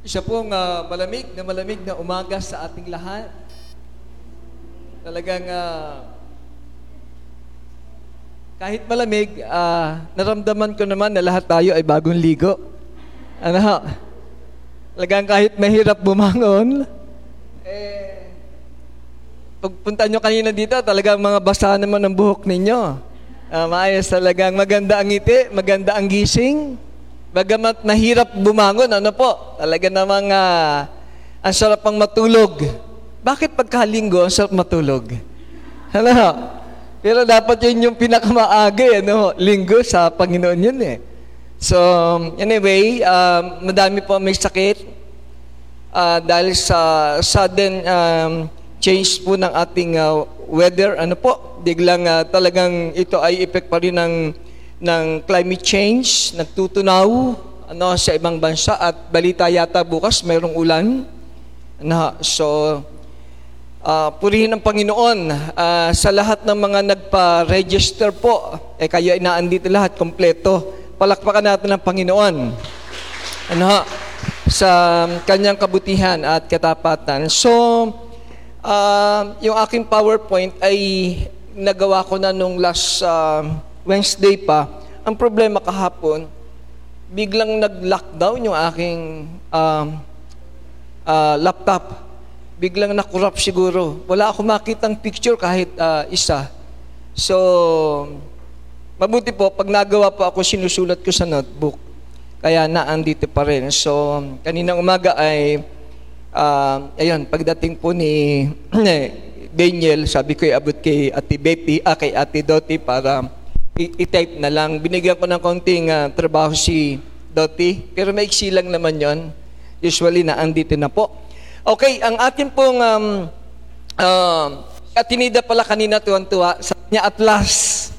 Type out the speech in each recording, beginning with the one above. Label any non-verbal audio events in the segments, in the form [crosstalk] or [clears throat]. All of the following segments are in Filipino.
Isa pong ah, malamig na malamig na umaga sa ating lahat. Talagang ah, kahit malamig, ah, naramdaman ko naman na lahat tayo ay bagong ligo. Ano ho? Talagang kahit mahirap bumangon, eh, pagpunta nyo kanina dito, talagang mga basa naman ang buhok ninyo. Ah, maayos talagang maganda ang ngiti, maganda ang gising. Bagamat nahirap bumangon, ano po, talaga namang ah, ang sarap pang matulog. Bakit pagkalinggo ang sarap matulog? Ano? Pero dapat yun yung pinakamaaga, ano, linggo sa Panginoon yun eh. So, anyway, um, madami po may sakit ah, dahil sa sudden um, change po ng ating ah, weather. Ano po, biglang ah, talagang ito ay effect pa rin ng, ng climate change, nagtutunaw ano, sa ibang bansa at balita yata bukas mayroong ulan. Ano, so, Ah, purihin ang Panginoon Ah, sa lahat ng mga nagpa-register po. Eh kayo ay naandito lahat kompleto. Palakpakan natin ang Panginoon. Ano? Sa kanyang kabutihan at katapatan. So, ah, yung aking PowerPoint ay nagawa ko na nung last ah, Wednesday pa. Ang problema kahapon, biglang nag-lockdown yung aking um, ah, laptop biglang na-corrupt siguro. Wala ako makitang picture kahit ah, isa. So, mabuti po, pag nagawa po ako, sinusulat ko sa notebook. Kaya naandito pa rin. So, kaninang umaga ay, ah, ayun, pagdating po ni [clears throat] Daniel, sabi ko abot kay Ate Betty, ah, kay Ate Dottie para i-type na lang. Binigyan ko ng konting ah, trabaho si Dottie, pero maiksi lang naman yon. Usually, naandito na po. Okay, ang atin pong um, uh, atinida pala kanina tuwan-tuwa, sa niya at last,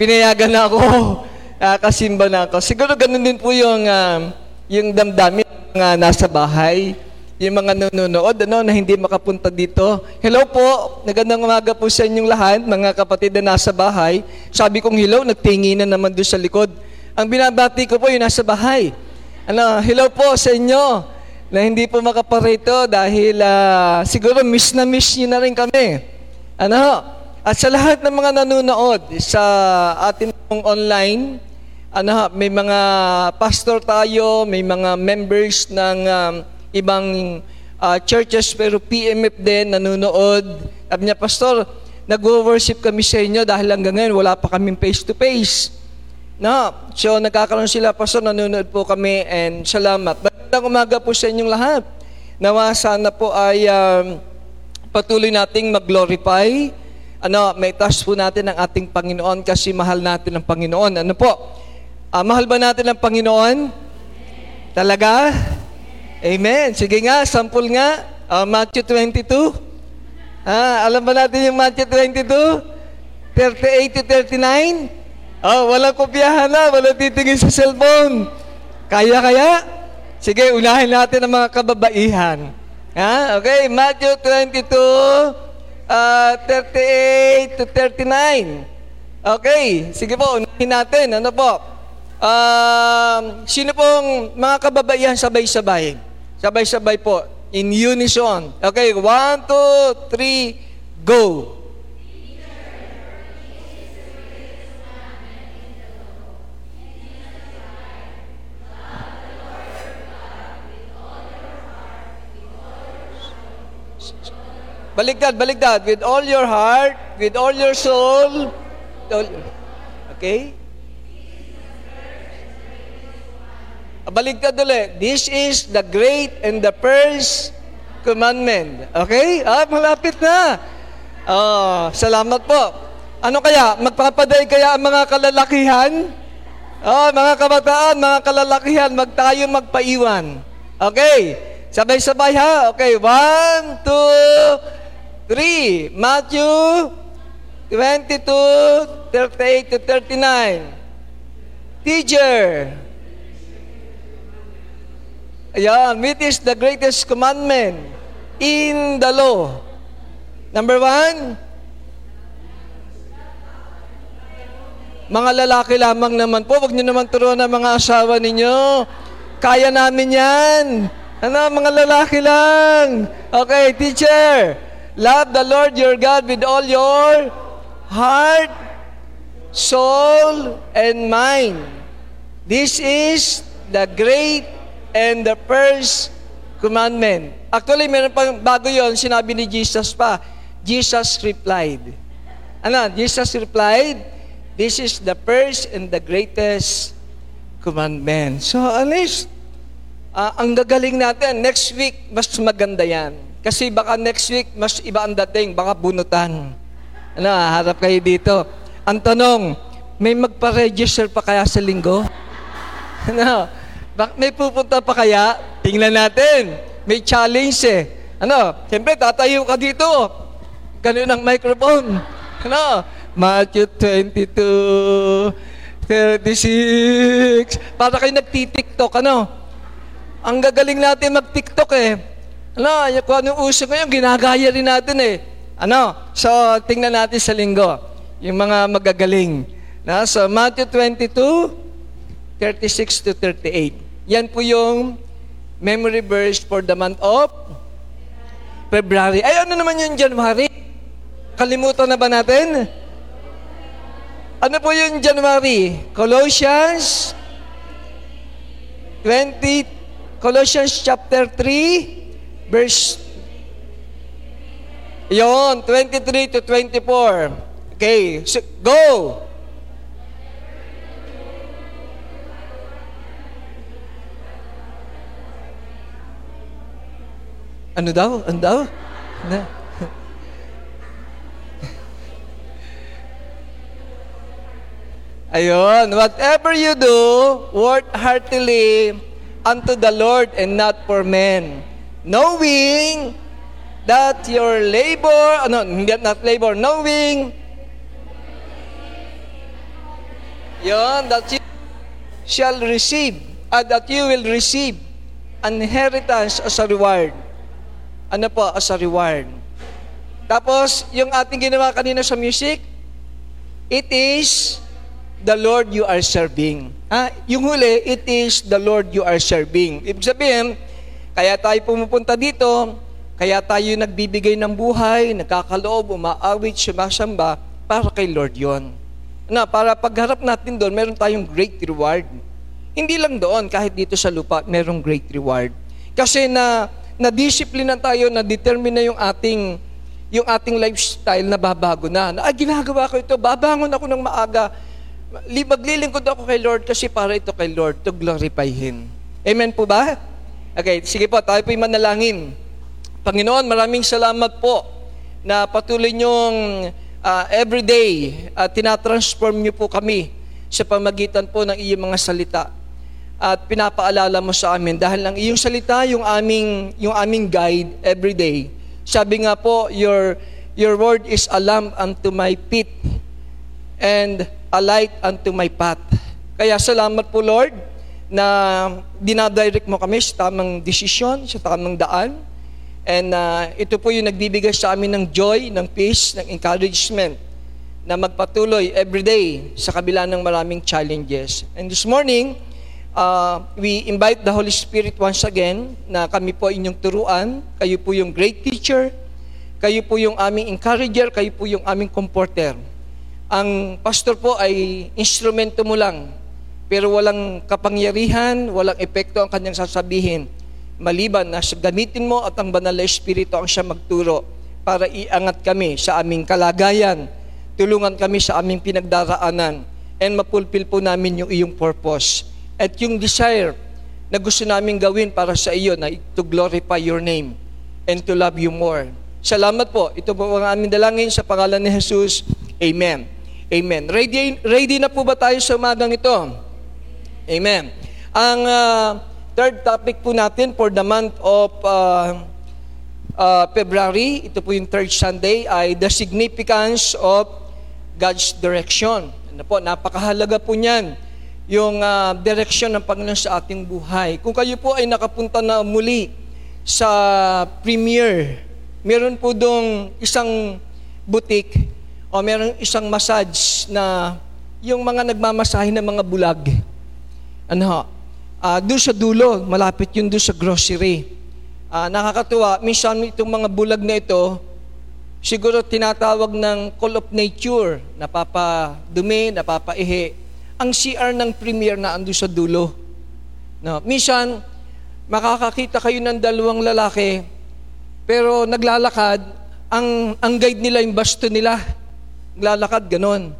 pinayagan na ako, [laughs] uh, kasimba na ako. Siguro ganun din po yung, um, yung damdamin mga nasa bahay, yung mga nanonood ano, na hindi makapunta dito. Hello po, nagandang umaga po sa inyong lahat, mga kapatid na nasa bahay. Sabi kong hello, nagtingin na naman doon sa likod. Ang binabati ko po yung nasa bahay. Ano, hello po sa inyo na hindi po makaparito dahil ah, siguro miss na miss niyo na rin kami. Ano? At sa lahat ng mga nanonood sa atin pong online, ano, may mga pastor tayo, may mga members ng um, ibang ah, churches pero PMF din nanonood. Sabi niya, Pastor, nag-worship kami sa inyo dahil hanggang ngayon wala pa kaming face-to-face. No, so nagkakaroon sila, Pastor, nanonood po kami and salamat. Magandang umaga po sa inyong lahat. Nawa sana po ay um, patuloy nating mag-glorify. Ano, may task po natin ang ating Panginoon kasi mahal natin ang Panginoon. Ano po? Ah, mahal ba natin ang Panginoon? Talaga? Amen. Sige nga, sample nga. Ah, Matthew 22. Ah, alam ba natin yung Matthew 22? 38 to 39? Oh, walang kopyahan na, walang titingin sa cellphone. Kaya kaya? Sige, unahin natin ang mga kababaihan. Ha? Okay, Matthew 22, uh, 38 to 39. Okay, sige po, unahin natin. Ano po? Um, sino pong mga kababaihan sabay-sabay? Sabay-sabay po. In unison. Okay, one, two, three, go. Baligtad, baligtad. With all your heart, with all your soul. all- Okay? Baligtad ulit. This is the great and the first commandment. Okay? Ah, malapit na. Oh, salamat po. Ano kaya? Magpapaday kaya ang mga kalalakihan? Oh, mga kabataan, mga kalalakihan, magtayo magpaiwan. Okay? Sabay-sabay ha? Okay, one, two, three. Matthew 22, 38 to 39. Teacher. Ayan, which is the greatest commandment in the law? Number one, mga lalaki lamang naman po, wag niyo naman turuan ng mga asawa ninyo. Kaya namin yan. Ano, mga lalaki lang. Okay, teacher. Love the Lord your God with all your heart, soul, and mind. This is the great and the first commandment. Actually, meron pang bago yon sinabi ni Jesus pa. Jesus replied. Ano? Jesus replied, This is the first and the greatest commandment. So, at least, uh, ang gagaling natin, next week, mas maganda yan. Kasi baka next week, mas iba ang dating, baka bunutan. Ano, harap kayo dito. Ang tanong, may magpa-register pa kaya sa linggo? [laughs] Ano, may pupunta pa kaya? Tingnan natin. May challenge eh. Ano, siyempre tatayo ka dito. Ganun ang microphone. Ano, Matthew 22, 36. Para kayo nagtitiktok, ano? Ang gagaling natin mag-tiktok eh. Ano, yung kung anong uso ngayon, ginagaya rin natin eh. Ano? So, tingnan natin sa linggo. Yung mga magagaling. Na, so, Matthew 22, 36 to 38. Yan po yung memory verse for the month of February. Ay, ano naman yung January? Kalimutan na ba natin? Ano po yung January? Colossians 20, Colossians chapter 3, verse yon 23 to 24. Okay, so, go! Ano daw? Ano daw? Na. Ayun, whatever you do, work heartily unto the Lord and not for men, knowing that your labor, hindi not labor, knowing yon that you shall receive, uh, that you will receive an inheritance as a reward. Ano po, as a reward. Tapos, yung ating ginawa kanina sa music, it is the Lord you are serving. Ha? Yung huli, it is the Lord you are serving. Ibig sabihin, kaya tayo pumupunta dito, kaya tayo nagbibigay ng buhay, nagkakaloob, umaawit, sumasamba, para kay Lord yon. Na, para pagharap natin doon, meron tayong great reward. Hindi lang doon, kahit dito sa lupa, merong great reward. Kasi na, na-discipline na tayo, na-determine na yung ating yung ating lifestyle na babago na ah, ginagawa ko ito, babangon ako ng maaga, maglilingkod ako kay Lord kasi para ito kay Lord to glorify Him. Amen po ba? Okay, sige po, tayo po'y manalangin. Panginoon, maraming salamat po na patuloy niyong uh, everyday uh, tinatransform niyo po kami sa pamagitan po ng iyong mga salita. At pinapaalala mo sa amin dahil ang iyong salita yung aming yung aming guide every day. Sabi nga po, your your word is a lamp unto my feet and a light unto my path. Kaya salamat po Lord na dinadirect mo kami sa tamang desisyon, sa tamang daan. And uh, ito po yung nagbibigay sa amin ng joy, ng peace, ng encouragement na magpatuloy everyday sa kabila ng maraming challenges. And this morning, uh, we invite the Holy Spirit once again na kami po inyong turuan. Kayo po yung great teacher. Kayo po yung aming encourager. Kayo po yung aming comforter ang pastor po ay instrumento mo lang, pero walang kapangyarihan, walang epekto ang kanyang sasabihin. Maliban na gamitin mo at ang banal na Espiritu ang siya magturo para iangat kami sa aming kalagayan, tulungan kami sa aming pinagdaraanan, and mapulpil po namin yung iyong purpose. At yung desire na gusto namin gawin para sa iyo na to glorify your name and to love you more. Salamat po. Ito po ang aming dalangin sa pangalan ni Jesus. Amen. Amen. Ready, ready na po ba tayo sa umagang ito? Amen. Ang uh, third topic po natin for the month of uh, uh, February, ito po yung third Sunday, ay the significance of God's direction. Ano po, napakahalaga po niyan yung uh, direction ng Panginoon sa ating buhay. Kung kayo po ay nakapunta na muli sa premiere, meron po dong isang boutique o meron isang massage na yung mga nagmamasahe ng mga bulag. Ano ho? uh, doon sa dulo, malapit yun doon sa grocery. Uh, nakakatuwa, minsan itong mga bulag na ito, siguro tinatawag ng call of nature, napapadumi, napapaihi. Ang CR ng premier na ando sa dulo. No, minsan, makakakita kayo ng dalawang lalaki, pero naglalakad, ang, ang guide nila yung basto nila. Naglalakad, ganon.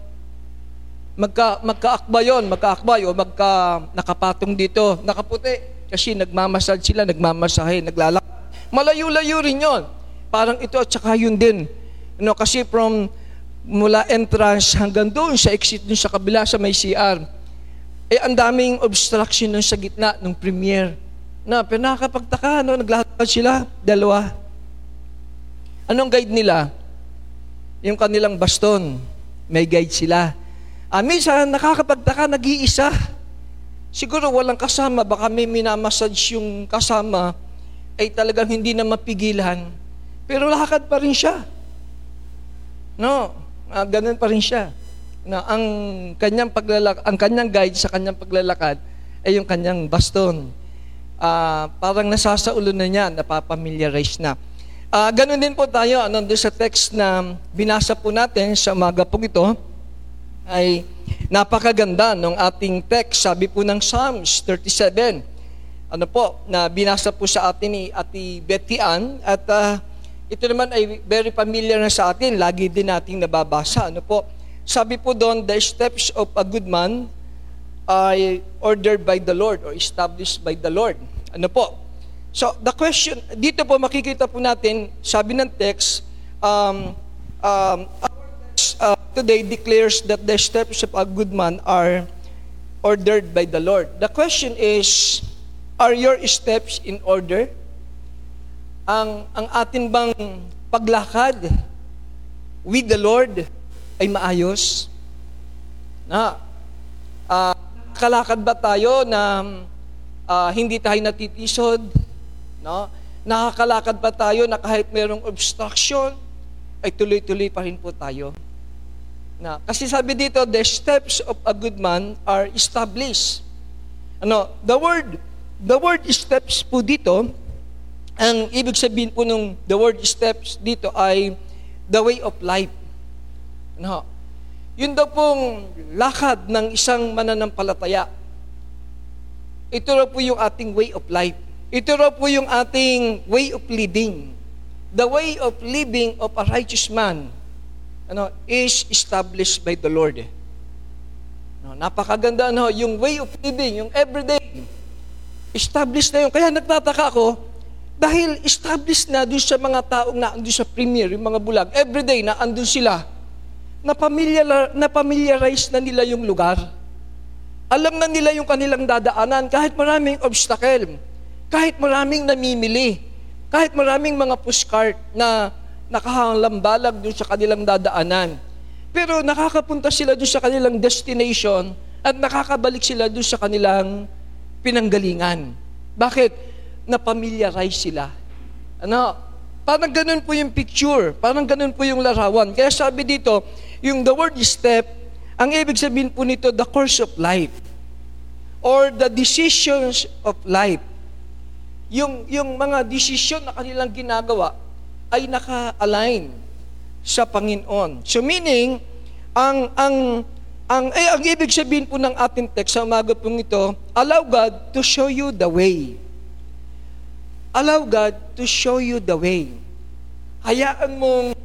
Magka, magkaakba yun, magkaakba o magka nakapatong dito, nakaputi. Kasi nagmamasal sila, nagmamasahe, naglalakad. Malayo-layo rin yon. Parang ito at saka yun din. Know, kasi from mula entrance hanggang doon sa exit doon sa kabila sa may CR, eh ang daming obstruction doon sa gitna ng premier. Na, pero nakakapagtaka, no, naglalakad sila, dalawa. Anong guide nila? Yung kanilang baston. May guide sila. Ah, minsan, nakakapagtaka, nag-iisa. Siguro walang kasama, baka may minamassage yung kasama, ay talagang hindi na mapigilan. Pero lakad pa rin siya. No, ah, ganun pa rin siya. Na ang kanyang paglalak ang kanyang guide sa kanyang paglalakad ay yung kanyang baston. Ah, parang nasasaulo na niya, napapamiliarize na. Ah, ganun din po tayo, ano, sa text na binasa po natin sa umaga po ito, ay napakaganda ng ating text. Sabi po ng Psalms 37, ano po, na binasa po sa atin ni Ati Betty Ann, at uh, ito naman ay very familiar na sa atin, lagi din nating nababasa. Ano po, sabi po doon, the steps of a good man are ordered by the Lord or established by the Lord. Ano po? So, the question, dito po makikita po natin, sabi ng text, um, um, uh, today declares that the steps of a good man are ordered by the Lord. The question is, are your steps in order? Ang, ang atin bang paglakad with the Lord ay maayos? Na, uh, kalakad ba tayo na uh, hindi tayo natitisod? No? Nakakalakad pa tayo na kahit mayroong obstruction, ay tuloy-tuloy pa rin po tayo. Na, kasi sabi dito, the steps of a good man are established. Ano, the word, the word steps po dito, ang ibig sabihin po nung the word steps dito ay the way of life. Ano, yun daw pong lakad ng isang mananampalataya. Ito raw po yung ating way of life. Ito raw po yung ating way of living. The way of living of a righteous man ano, is established by the Lord. No, napakaganda no, yung way of living, yung everyday. Established na yun. Kaya nagtataka ako, dahil established na doon sa mga taong na andun sa premier, yung mga bulag, everyday na andun sila, na familiar, na familiarize na nila yung lugar. Alam na nila yung kanilang dadaanan, kahit maraming obstacle, kahit maraming namimili, kahit maraming mga pushcart na nakahalambalag doon sa kanilang dadaanan. Pero nakakapunta sila doon sa kanilang destination at nakakabalik sila doon sa kanilang pinanggalingan. Bakit? Na-familiarize sila. Ano? Parang ganun po yung picture. Parang ganun po yung larawan. Kaya sabi dito, yung the word step, ang ibig sabihin po nito, the course of life. Or the decisions of life. Yung, yung mga desisyon na kanilang ginagawa, ay naka-align sa Panginoon. So meaning, ang ang ang eh, ang ibig sabihin po ng ating text sa umaga pong ito, allow God to show you the way. Allow God to show you the way. Hayaan mong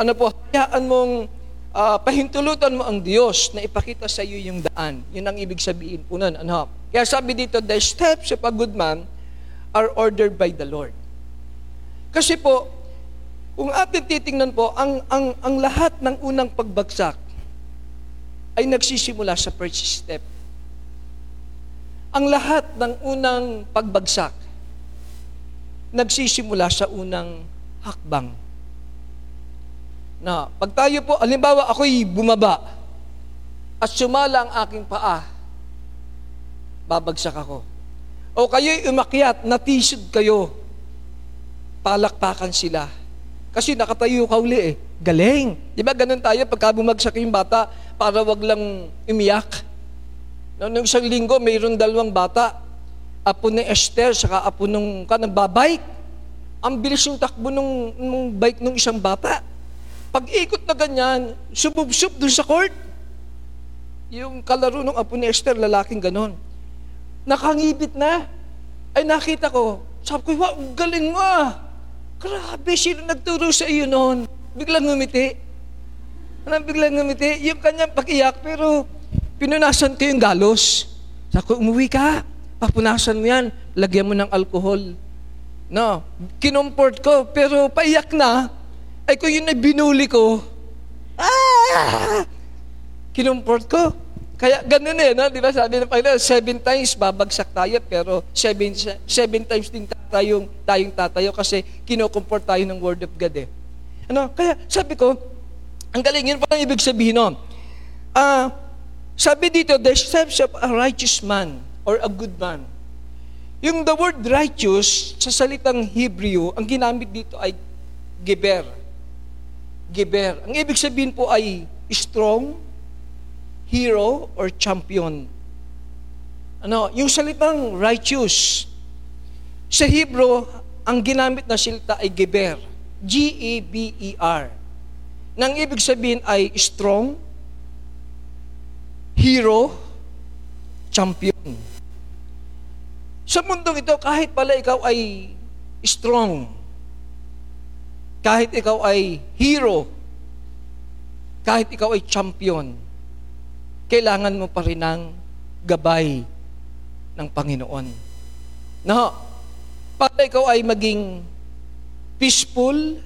ano po, hayaan mong uh, pahintulutan mo ang Diyos na ipakita sa iyo yung daan. Yun ang ibig sabihin po nun. Ano? Kaya sabi dito, the steps of a good man are ordered by the Lord. Kasi po, kung atin titingnan po, ang, ang, ang lahat ng unang pagbagsak ay nagsisimula sa first step. Ang lahat ng unang pagbagsak nagsisimula sa unang hakbang. Na pag tayo po, alimbawa ako'y bumaba at sumala ang aking paa, babagsak ako. O kayo'y umakyat, natisod kayo, palakpakan sila kasi nakatayo ka uli eh. Galing. Di ba ganun tayo pagka bumagsak yung bata para wag lang umiyak. No, nung isang linggo, mayroon dalawang bata. Apo ni Esther, saka apo nung ka nagbabike. Ang bilis yung takbo nung, nung bike nung isang bata. Pag ikot na ganyan, subub-sub dun sa court. Yung kalaro ng apo ni Esther, lalaking ganon. Nakangibit na. Ay nakita ko, sabi ko, wow, galing mo ah. Grabe, sino nagturo sa iyo noon? Biglang ngumiti. Ano biglang ngumiti? Yung kanyang pakiyak, pero pinunasan ko yung galos. Sabi ko, umuwi ka. Papunasan mo yan. Lagyan mo ng alcohol. No, kinumport ko, pero paiyak na. Ay kung yun ay binuli ko, ah! Kinumport ko. Kaya ganun eh, no? di ba sabi ng Panginoon, seven times babagsak tayo, pero seven, seven times din tayong, tayong tatayo kasi kinukumport tayo ng Word of God eh. Ano? Kaya sabi ko, ang galing, yun parang ibig sabihin nun. Ah, sabi dito, the steps of a righteous man or a good man. Yung the word righteous, sa salitang Hebrew, ang ginamit dito ay geber. Geber. Ang ibig sabihin po ay strong, hero, or champion. Ano, yung salitang righteous, sa Hebrew, ang ginamit na salita ay geber. G-E-B-E-R. Nang ibig sabihin ay strong, hero, champion. Sa mundong ito, kahit pala ikaw ay strong, kahit ikaw ay hero, kahit ikaw ay champion, kailangan mo pa rin ng gabay ng Panginoon. No, para ikaw ay maging peaceful,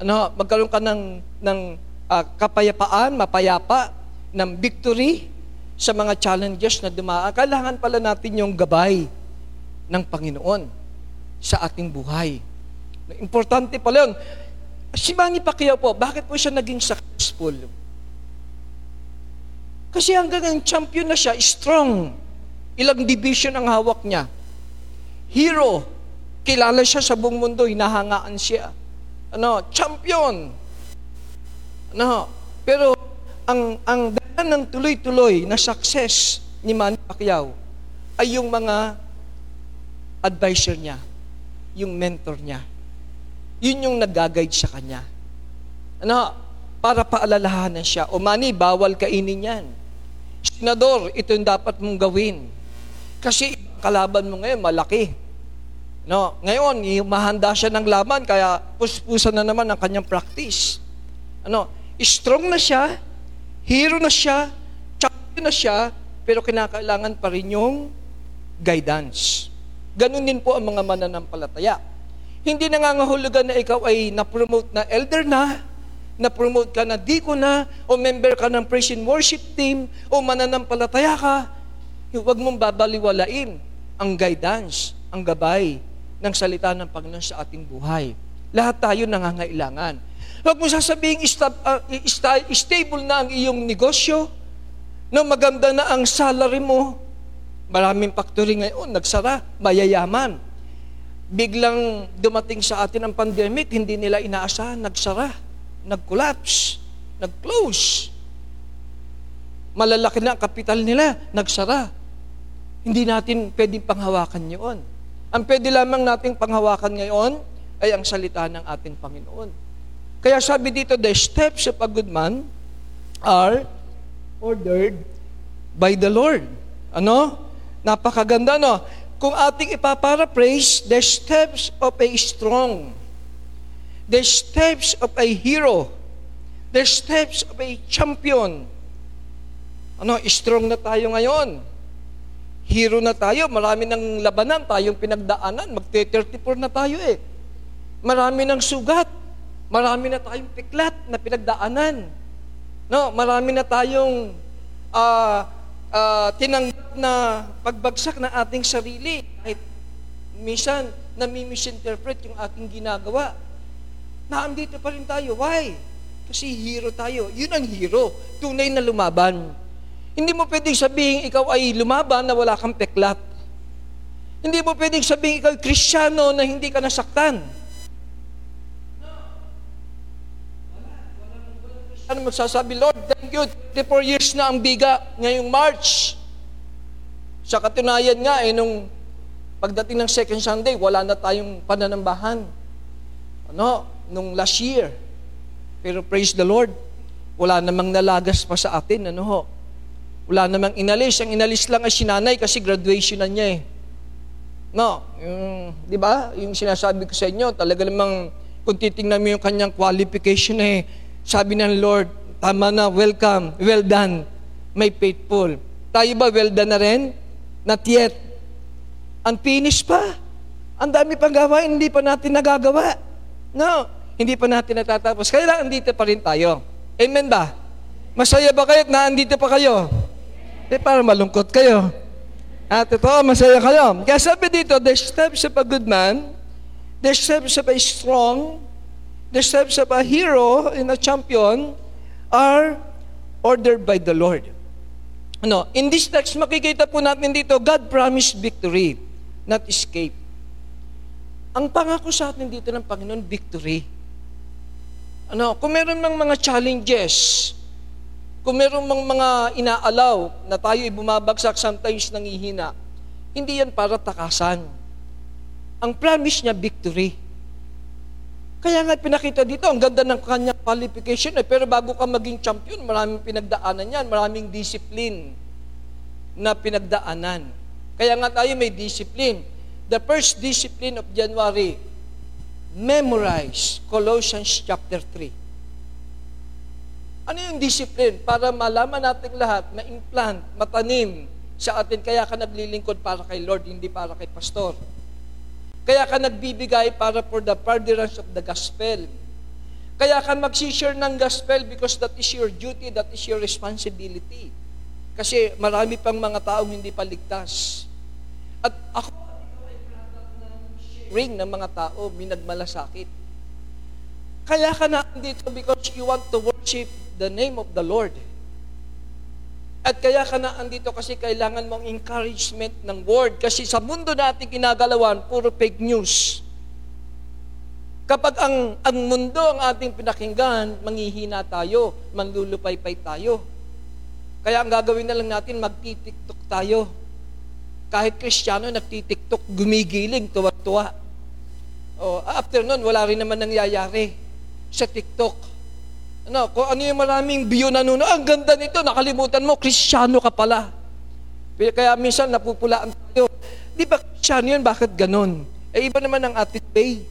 ano, magkaroon ka ng, ng uh, kapayapaan, mapayapa, ng victory sa mga challenges na dumaan, kailangan pala natin yung gabay ng Panginoon sa ating buhay. Importante pala yun. Si Manny Pacquiao po, bakit po siya naging successful? Kasi hanggang ang champion na siya, strong. Ilang division ang hawak niya. Hero. Kilala siya sa buong mundo, hinahangaan siya. Ano, champion. Ano, pero ang ang daan ng tuloy-tuloy na success ni Manny Pacquiao ay yung mga advisor niya, yung mentor niya. Yun yung nag-guide sa kanya. Ano, para paalalahanan siya, o Manny, bawal kainin yan. Senador, ito yung dapat mong gawin. Kasi kalaban mo ngayon, malaki. No, ngayon, mahanda siya ng laban, kaya puspusan na naman ang kanyang practice. Ano, strong na siya, hero na siya, champion na siya, pero kinakailangan pa rin yung guidance. Ganun din po ang mga mananampalataya. Hindi nangangahulugan na ikaw ay na-promote na elder na, na-promote ka na diko na, o member ka ng praise and worship team, o mananampalataya ka. Huwag mong babaliwalain ang guidance, ang gabay ng salita ng Panginoon sa ating buhay. Lahat tayo nangangailangan. Huwag mo sasabihin uh, stable na ang iyong negosyo, no, maganda na ang salary mo. Maraming factory ngayon, nagsara, mayayaman biglang dumating sa atin ang pandemic, hindi nila inaasahan, nagsara, nag-collapse, nag-close. Malalaki na ang kapital nila, nagsara. Hindi natin pwedeng panghawakan yun. Ang pwede lamang nating panghawakan ngayon ay ang salita ng ating Panginoon. Kaya sabi dito, the steps of a good man are ordered by the Lord. Ano? Napakaganda, no? Kung ating ipaparaphrase, the steps of a strong, the steps of a hero, the steps of a champion. Ano, strong na tayo ngayon. Hero na tayo. Marami ng labanan tayong pinagdaanan. Magte-34 na tayo eh. Marami ng sugat. Marami na tayong piklat na pinagdaanan. No, marami na tayong uh, uh, tinanggap na pagbagsak ng ating sarili. Kahit minsan, nami-misinterpret yung ating ginagawa. Naandito pa rin tayo. Why? Kasi hero tayo. Yun ang hero. Tunay na lumaban. Hindi mo pwedeng sabihin ikaw ay lumaban na wala kang peklat. Hindi mo pwedeng sabihin ikaw ay kristyano na hindi ka nasaktan. Ano magsasabi, Lord, thank you, 34 years na ang biga ngayong March. Sa katunayan nga, eh, nung pagdating ng second Sunday, wala na tayong pananambahan. Ano? Nung last year. Pero praise the Lord, wala namang nalagas pa sa atin. Ano ho? Wala namang inalis. Ang inalis lang ay sinanay kasi graduation na niya eh. No, yung, di ba? Yung sinasabi ko sa inyo, talaga namang kung titingnan mo yung kanyang qualification eh, sabi ng Lord, tama na, welcome, well done, may faithful. Tayo ba well done na rin? Not yet. Unfinished pa. Ang dami pang gawain, hindi pa natin nagagawa. No, hindi pa natin natatapos. Kaya lang, andito pa rin tayo. Amen ba? Masaya ba kayo na andito pa kayo? Eh, para malungkot kayo. At ito, masaya kayo. Kaya sabi dito, the steps of a good man, the steps of a strong, the steps of a hero and a champion are ordered by the Lord. Ano, in this text, makikita po natin dito, God promised victory, not escape. Ang pangako sa atin dito ng Panginoon, victory. Ano, kung meron ng mga challenges, kung meron mang mga inaalaw na tayo ay bumabagsak sometimes nangihina, hindi yan para takasan. Ang promise niya, victory. Kaya nga pinakita dito, ang ganda ng kanyang qualification eh. Pero bago ka maging champion, maraming pinagdaanan yan, maraming discipline na pinagdaanan. Kaya nga tayo may discipline. The first discipline of January, memorize Colossians chapter 3. Ano yung discipline? Para malaman natin lahat na implant, matanim sa atin, kaya ka naglilingkod para kay Lord, hindi para kay pastor. Kaya ka nagbibigay para for the furtherance of the gospel. Kaya ka magsishare ng gospel because that is your duty, that is your responsibility. Kasi marami pang mga taong hindi pa ligtas. At ako, ring ng mga tao, minagmalasakit. Kaya ka na dito because you want to worship the name of the Lord. At kaya ka na andito kasi kailangan mong encouragement ng word. Kasi sa mundo natin kinagalawan, puro fake news. Kapag ang, ang mundo ang ating pinakinggan, manghihina tayo, manlulupaypay tayo. Kaya ang gagawin na lang natin, magtitiktok tayo. Kahit kristyano, nagtitiktok, gumigiling, tuwa-tuwa. Oh, after nun, wala rin naman nangyayari sa TikTok. Ano, kung ano yung maraming view na nuno, ang ganda nito, nakalimutan mo, kristyano ka pala. Kaya minsan napupulaan tayo. Di ba kristyano yun? Bakit ganon? Eh, iba naman ang attitude.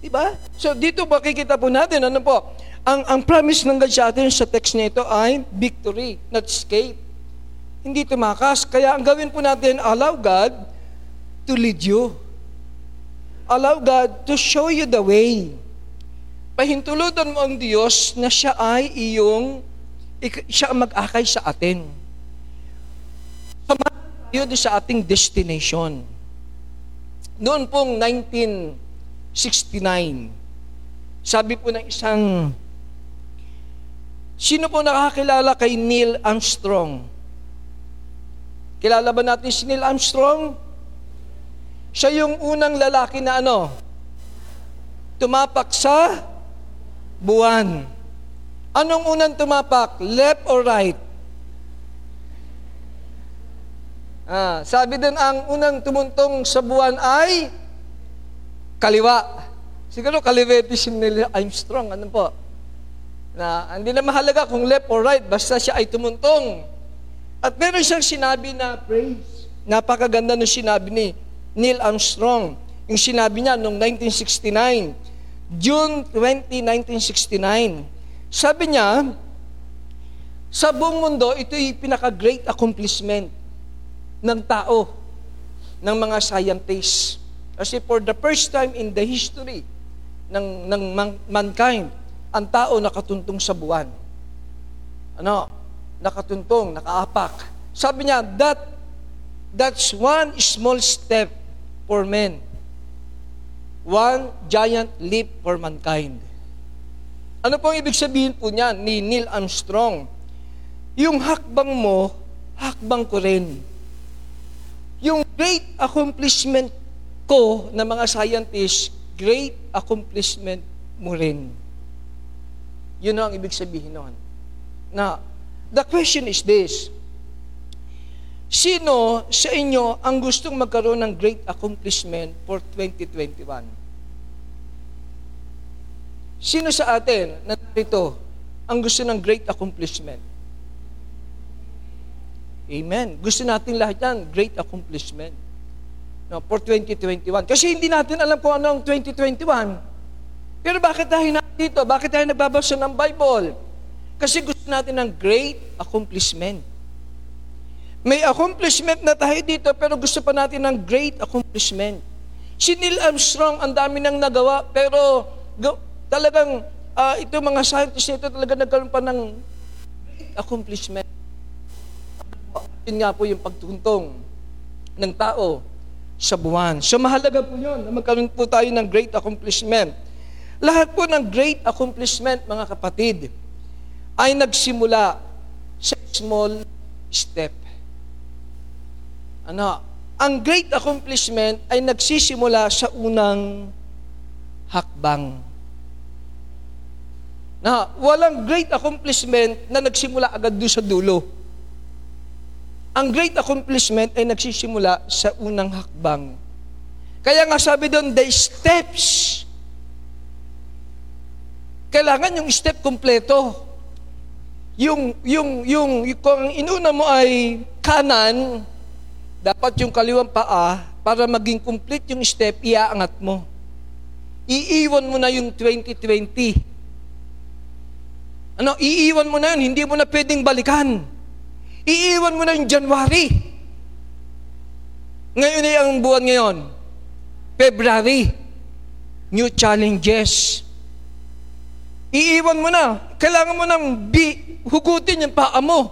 Di ba? So, dito makikita po natin, ano po, ang, ang promise ng God sa atin sa text nito ay victory, not escape. Hindi tumakas. Kaya ang gawin po natin, allow God to lead you. Allow God to show you the way pahintulutan mo ang Diyos na siya ay iyong, siya ang mag-akay sa atin. Samahan tayo sa ating destination. Noon pong 1969, sabi po ng isang, sino po nakakilala kay Neil Armstrong? Kilala ba natin si Neil Armstrong? Siya yung unang lalaki na ano, tumapak sa buwan. Anong unang tumapak? Left or right? Ah, sabi din ang unang tumuntong sa buwan ay kaliwa. Siguro kaliwete si Neil Armstrong. Ano po? Na hindi na mahalaga kung left or right, basta siya ay tumuntong. At meron siyang sinabi na praise. Napakaganda ng sinabi ni Neil Armstrong. Yung sinabi niya noong 1969, June 20, 1969. Sabi niya, sa buong mundo, ito yung pinaka-great accomplishment ng tao, ng mga scientists. Kasi for the first time in the history ng, ng mankind, ang tao nakatuntong sa buwan. Ano? Nakatuntong, nakaapak. Sabi niya, that, that's one small step for men One giant leap for mankind. Ano pong ibig sabihin po niya ni Neil Armstrong? Yung hakbang mo, hakbang ko rin. Yung great accomplishment ko na mga scientists, great accomplishment mo rin. Yun ang ibig sabihin noon. Na, the question is this, Sino sa inyo ang gustong magkaroon ng great accomplishment for 2021? Sino sa atin na narito ang gusto ng great accomplishment? Amen. Gusto natin lahat yan, great accomplishment. No, for 2021. Kasi hindi natin alam kung ano ang 2021. Pero bakit tayo dito? Bakit tayo nagbabasa ng Bible? Kasi gusto natin ng great accomplishment. May accomplishment na tayo dito, pero gusto pa natin ng great accomplishment. Si Neil Armstrong, ang dami nang nagawa, pero talagang uh, ito mga scientists nito talaga nagkaroon pa ng great accomplishment. Yun nga po yung pagtuntong ng tao sa buwan. So mahalaga po yun na magkaroon po tayo ng great accomplishment. Lahat po ng great accomplishment, mga kapatid, ay nagsimula sa small step. Ano, ang great accomplishment ay nagsisimula sa unang hakbang. Na walang great accomplishment na nagsimula agad doon sa dulo. Ang great accomplishment ay nagsisimula sa unang hakbang. Kaya nga sabi doon, the steps. Kailangan yung step kompleto. Yung, yung, yung, kung inuna mo ay kanan, dapat yung kaliwang paa, para maging complete yung step, iaangat mo. Iiwan mo na yung 2020. Ano, iiwan mo na yun, hindi mo na pwedeng balikan. Iiwan mo na yung January. Ngayon ay ang buwan ngayon. February. New challenges. Iiwan mo na. Kailangan mo nang bi, hugutin yung paa mo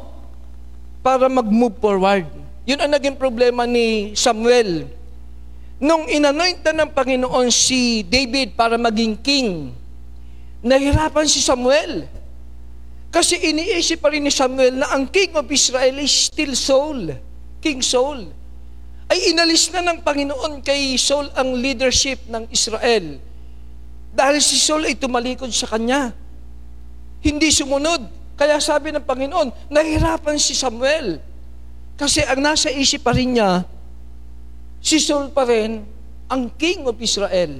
para mag-move forward. Yun ang naging problema ni Samuel. Nung inanoint na ng Panginoon si David para maging king, nahirapan si Samuel. Kasi iniisip pa rin ni Samuel na ang king of Israel is still Saul, King Saul. Ay inalis na ng Panginoon kay Saul ang leadership ng Israel. Dahil si Saul ay tumalikod sa kanya. Hindi sumunod. Kaya sabi ng Panginoon, nahirapan si Samuel. Kasi ang nasa isip pa rin niya, si Saul pa rin ang king of Israel.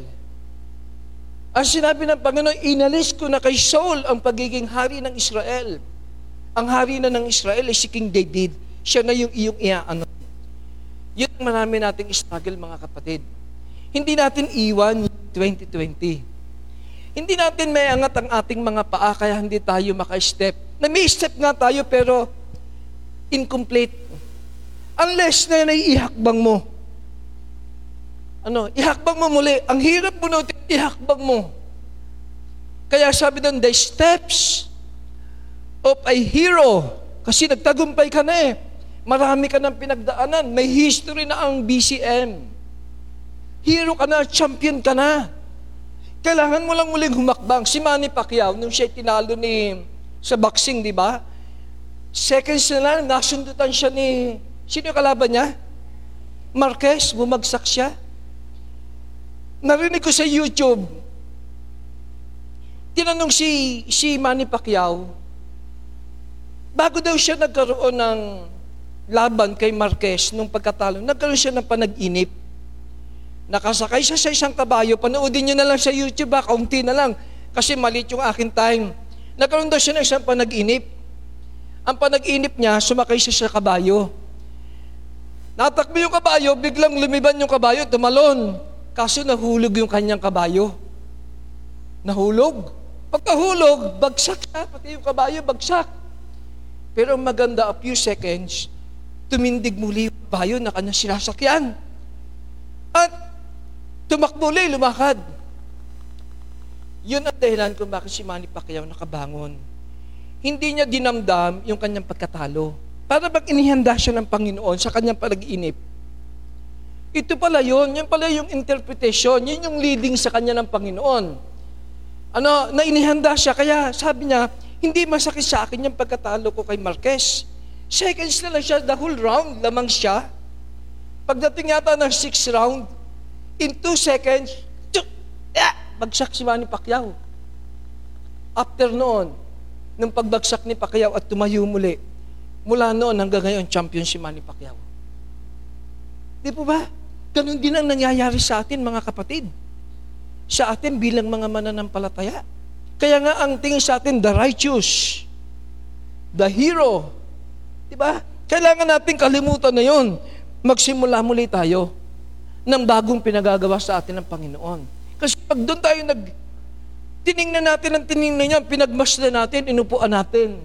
Ang sinabi ng Panginoon, inalis ko na kay Saul ang pagiging hari ng Israel. Ang hari na ng Israel ay si King David. Siya na yung iyong iaano. Yun ang marami nating struggle, mga kapatid. Hindi natin iwan 2020. Hindi natin may angat ang ating mga paa kaya hindi tayo maka-step. Na may step nga tayo pero incomplete. Unless na yan ay ihakbang mo. Ano, ihakbang mo muli. Ang hirap bunutin, ihakbang mo. Kaya sabi doon, the steps of a hero. Kasi nagtagumpay ka na eh. Marami ka ng pinagdaanan. May history na ang BCM. Hero ka na, champion ka na. Kailangan mo lang muling humakbang. Si Manny Pacquiao, nung siya tinalo ni, sa boxing, di ba? Seconds na lang, nasundutan siya ni Sino yung kalaban niya? Marquez, bumagsak siya. Narinig ko sa YouTube, tinanong si, si Manny Pacquiao, bago daw siya nagkaroon ng laban kay Marquez nung pagkatalo, nagkaroon siya ng panag-inip. Nakasakay siya sa isang kabayo, panoodin niyo na lang sa YouTube ha, kaunti na lang, kasi malit yung akin time. Nagkaroon daw siya ng isang panag-inip. Ang panag-inip niya, sumakay siya sa kabayo. Natakbo yung kabayo, biglang lumiban yung kabayo, tumalon. Kaso nahulog yung kanyang kabayo. Nahulog. Pagkahulog, bagsak siya, pati yung kabayo, bagsak. Pero maganda, a few seconds, tumindig muli yung kabayo na kanyang sinasakyan. At tumakbo lumakad. Yun ang dahilan kung bakit si Manny Pacquiao nakabangon. Hindi niya dinamdam yung kanyang pagkatalo. Para bang inihanda siya ng Panginoon sa kanyang pag-inip. Ito pala yun, yun pala yung interpretation, yun yung leading sa kanya ng Panginoon. Ano, na inihanda siya, kaya sabi niya, hindi masakit sa akin yung pagkatalo ko kay Marquez. Seconds na lang siya, the whole round, lamang siya. Pagdating yata ng sixth round, in two seconds, tsk, ah, bagsak si Manny Pacquiao. After noon, nung pagbagsak ni Pacquiao at tumayo muli, Mula noon hanggang ngayon, champion si Manny Pacquiao. Di po ba? Ganun din ang nangyayari sa atin, mga kapatid. Sa atin bilang mga mananampalataya. Kaya nga ang tingin sa atin, the righteous, the hero. Di ba? Kailangan natin kalimutan na yon. Magsimula muli tayo ng bagong pinagagawa sa atin ng Panginoon. Kasi pag doon tayo nag, tiningnan natin ang tiningnan niya, pinagmasdan natin, inupuan natin,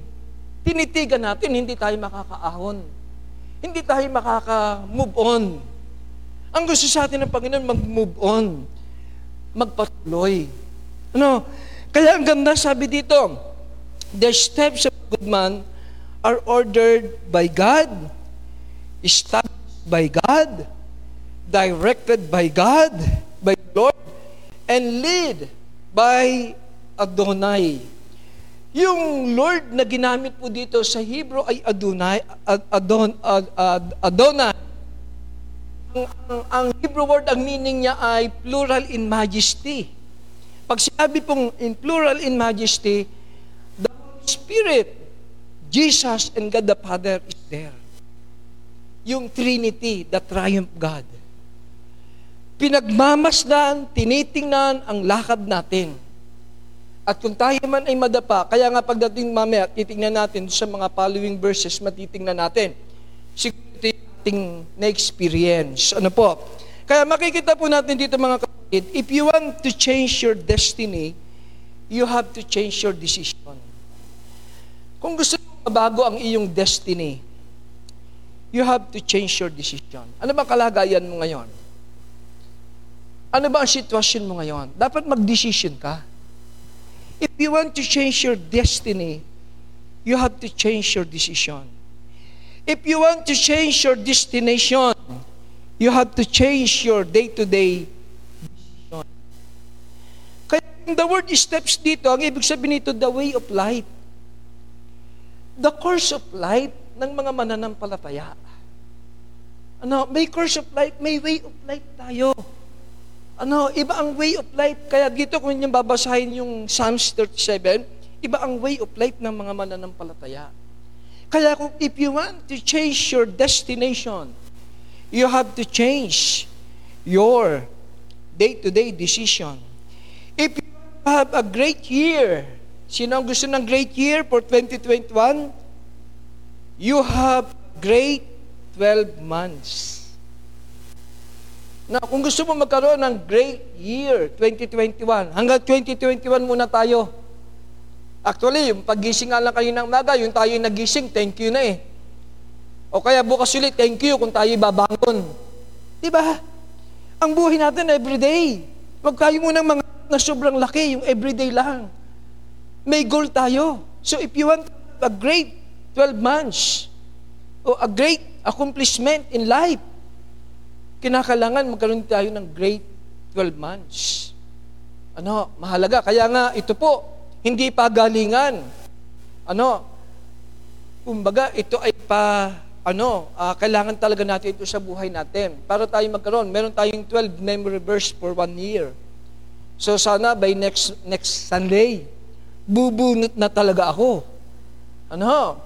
tinitigan natin, hindi tayo makakaahon. Hindi tayo makaka-move on. Ang gusto sa atin ng Panginoon, mag-move on. Magpatuloy. Ano? Kaya ang ganda sabi dito, the steps of a good man are ordered by God, established by God, directed by God, by the Lord, and lead by Adonai. Yung Lord na ginamit po dito sa Hebrew ay Adonai, Adon, Ad, Ad, Adonai. Ang, ang, ang Hebrew word, ang meaning niya ay plural in majesty. Pag sinabi pong in plural in majesty, the Holy Spirit, Jesus and God the Father is there. Yung Trinity, the triumph God. Pinagmamasdan, tinitingnan ang lakad natin at kung tayo man ay madapa, kaya nga pagdating mamaya, titingnan natin sa mga following verses, matitingnan natin. Siguro ating na-experience. Ano po? Kaya makikita po natin dito mga kapatid, if you want to change your destiny, you have to change your decision. Kung gusto mo mabago ang iyong destiny, you have to change your decision. Ano ba kalagayan mo ngayon? Ano ba ang sitwasyon mo ngayon? Dapat mag-decision ka. If you want to change your destiny, you have to change your decision. If you want to change your destination, you have to change your day-to-day decision. Kaya the word steps dito, ang ibig sabihin nito, the way of life. The course of life ng mga mananampalataya. Ano, may course of life, may way of life tayo. Ano, iba ang way of life. Kaya dito kung yung babasahin yung Psalms 37, iba ang way of life ng mga mananampalataya. Kaya kung if you want to change your destination, you have to change your day-to-day decision. If you have a great year, sino ang gusto ng great year for 2021? You have great 12 months. Na kung gusto mo magkaroon ng great year 2021, hanggang 2021 muna tayo. Actually, yung pagising nga lang kayo ng maga, yung tayo nagising, thank you na eh. O kaya bukas ulit, thank you kung tayo babangon. Di ba? Ang buhay natin everyday. Huwag kayo muna mga na sobrang laki, yung everyday lang. May goal tayo. So if you want a great 12 months, o a great accomplishment in life, kinakalangan magkaroon tayo ng great 12 months. Ano, mahalaga. Kaya nga, ito po, hindi pa galingan. Ano, kumbaga, ito ay pa, ano, uh, kailangan talaga natin ito sa buhay natin. Para tayo magkaroon, meron tayong 12 memory verse for one year. So sana by next next Sunday, bubunot na talaga ako. Ano?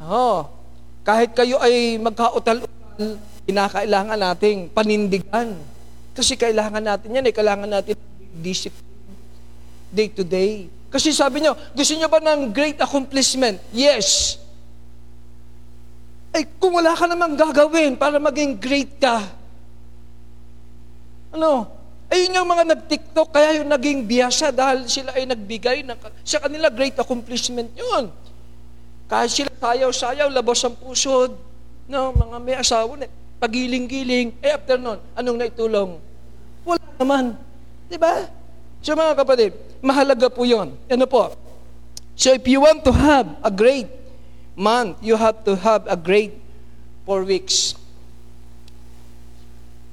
Oh, kahit kayo ay magkautal-utal, kinakailangan nating panindigan. Kasi kailangan natin yan eh. Kailangan natin discipline day to day. Kasi sabi nyo, gusto nyo ba ng great accomplishment? Yes. Ay, kung wala ka namang gagawin para maging great ka, ano? Ayun yung mga nag-TikTok, kaya yung naging biyasa dahil sila ay nagbigay ng, sa kanila great accomplishment yun. Kahit sila sayaw-sayaw, labos ang pusod, no, mga may asawa na, pagiling-giling, eh after nun, anong naitulong? Wala naman. Di ba? So mga kapatid, mahalaga po yon. Ano po? So if you want to have a great month, you have to have a great four weeks.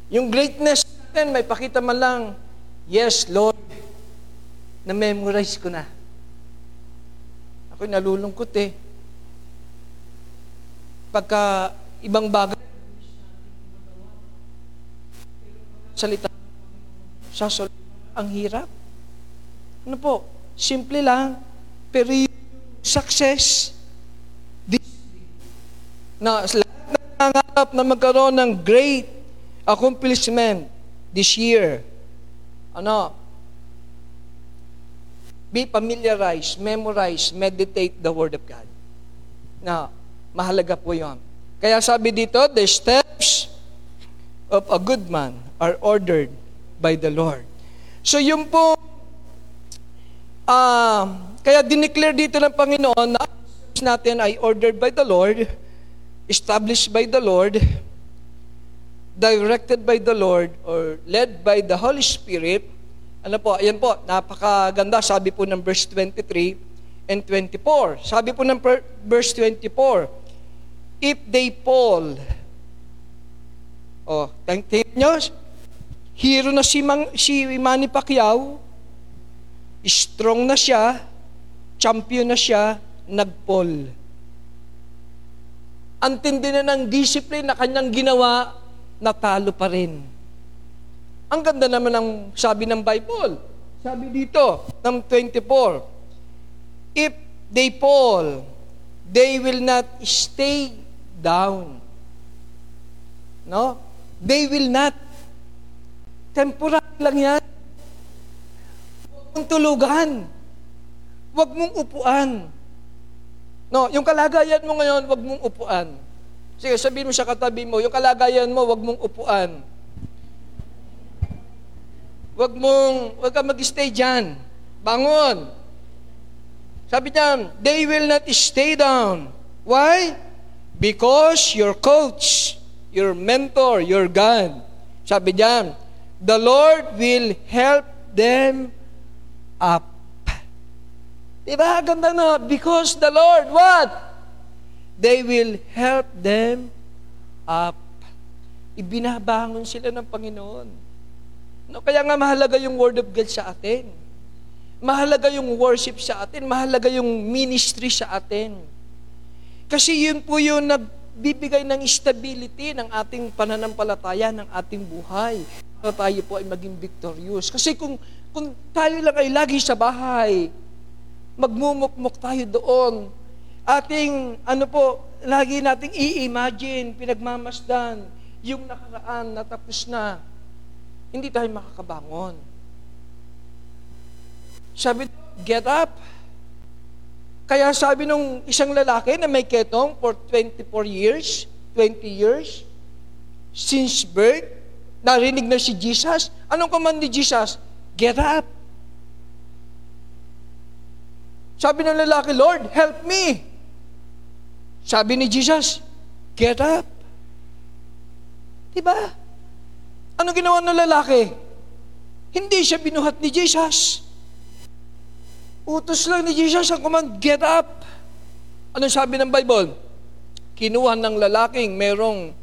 Yung greatness natin, may pakita man lang, yes, Lord, na-memorize ko na. Ako'y nalulungkot eh. Pagka ibang bagay, salita sa ang hirap. Ano po? Simple lang. Pero yung success, na lahat na nangangarap na magkaroon ng great accomplishment this year. Ano? Be familiarized, memorize, meditate the Word of God. Na, mahalaga po yon. Kaya sabi dito, the steps of a good man are ordered by the Lord. So yung po, uh, kaya dineclare dito ng Panginoon na natin ay ordered by the Lord, established by the Lord, directed by the Lord, or led by the Holy Spirit, ano po, ayan po, napakaganda, sabi po ng verse 23 and 24. Sabi po ng verse 24, If they fall, oh, tingnan nyo, hero na si, Mang, si Manny Pacquiao, strong na siya, champion na siya, nag-fall. Ang tindi na ng discipline na kanyang ginawa, natalo pa rin. Ang ganda naman ng sabi ng Bible. Sabi dito, ng 24, If they fall, they will not stay down. No? They will not. Temporary lang yan. Huwag mong tulugan. Huwag mong upuan. No, yung kalagayan mo ngayon, huwag mong upuan. Sige, sabihin mo sa katabi mo, yung kalagayan mo, huwag mong upuan. Huwag mong, huwag ka mag-stay dyan. Bangon. Sabi niya, they will not stay down. Why? Because your coach, your mentor, your God, sabi niya, the Lord will help them up. Diba? Ganda na. Because the Lord, what? They will help them up. Ibinabangon sila ng Panginoon. No, kaya nga mahalaga yung Word of God sa atin. Mahalaga yung worship sa atin. Mahalaga yung ministry sa atin. Kasi yun po yung nagbibigay ng stability ng ating pananampalataya, ng ating buhay. Para tayo po ay maging victorious. Kasi kung, kung tayo lang ay lagi sa bahay, magmumukmuk tayo doon, ating, ano po, lagi nating i-imagine, pinagmamasdan, yung nakaraan na tapos na, hindi tayo makakabangon. Sabi, get up. Kaya sabi nung isang lalaki na may ketong for 24 years, 20 years, since birth, narinig na si Jesus. Anong command ni Jesus? Get up. Sabi ng lalaki, Lord, help me. Sabi ni Jesus, get up. Diba? Ano ginawa ng lalaki? Hindi siya binuhat ni Jesus. Utos lang ni Jesus ang command, get up. Ano sabi ng Bible? Kinuha ng lalaking merong,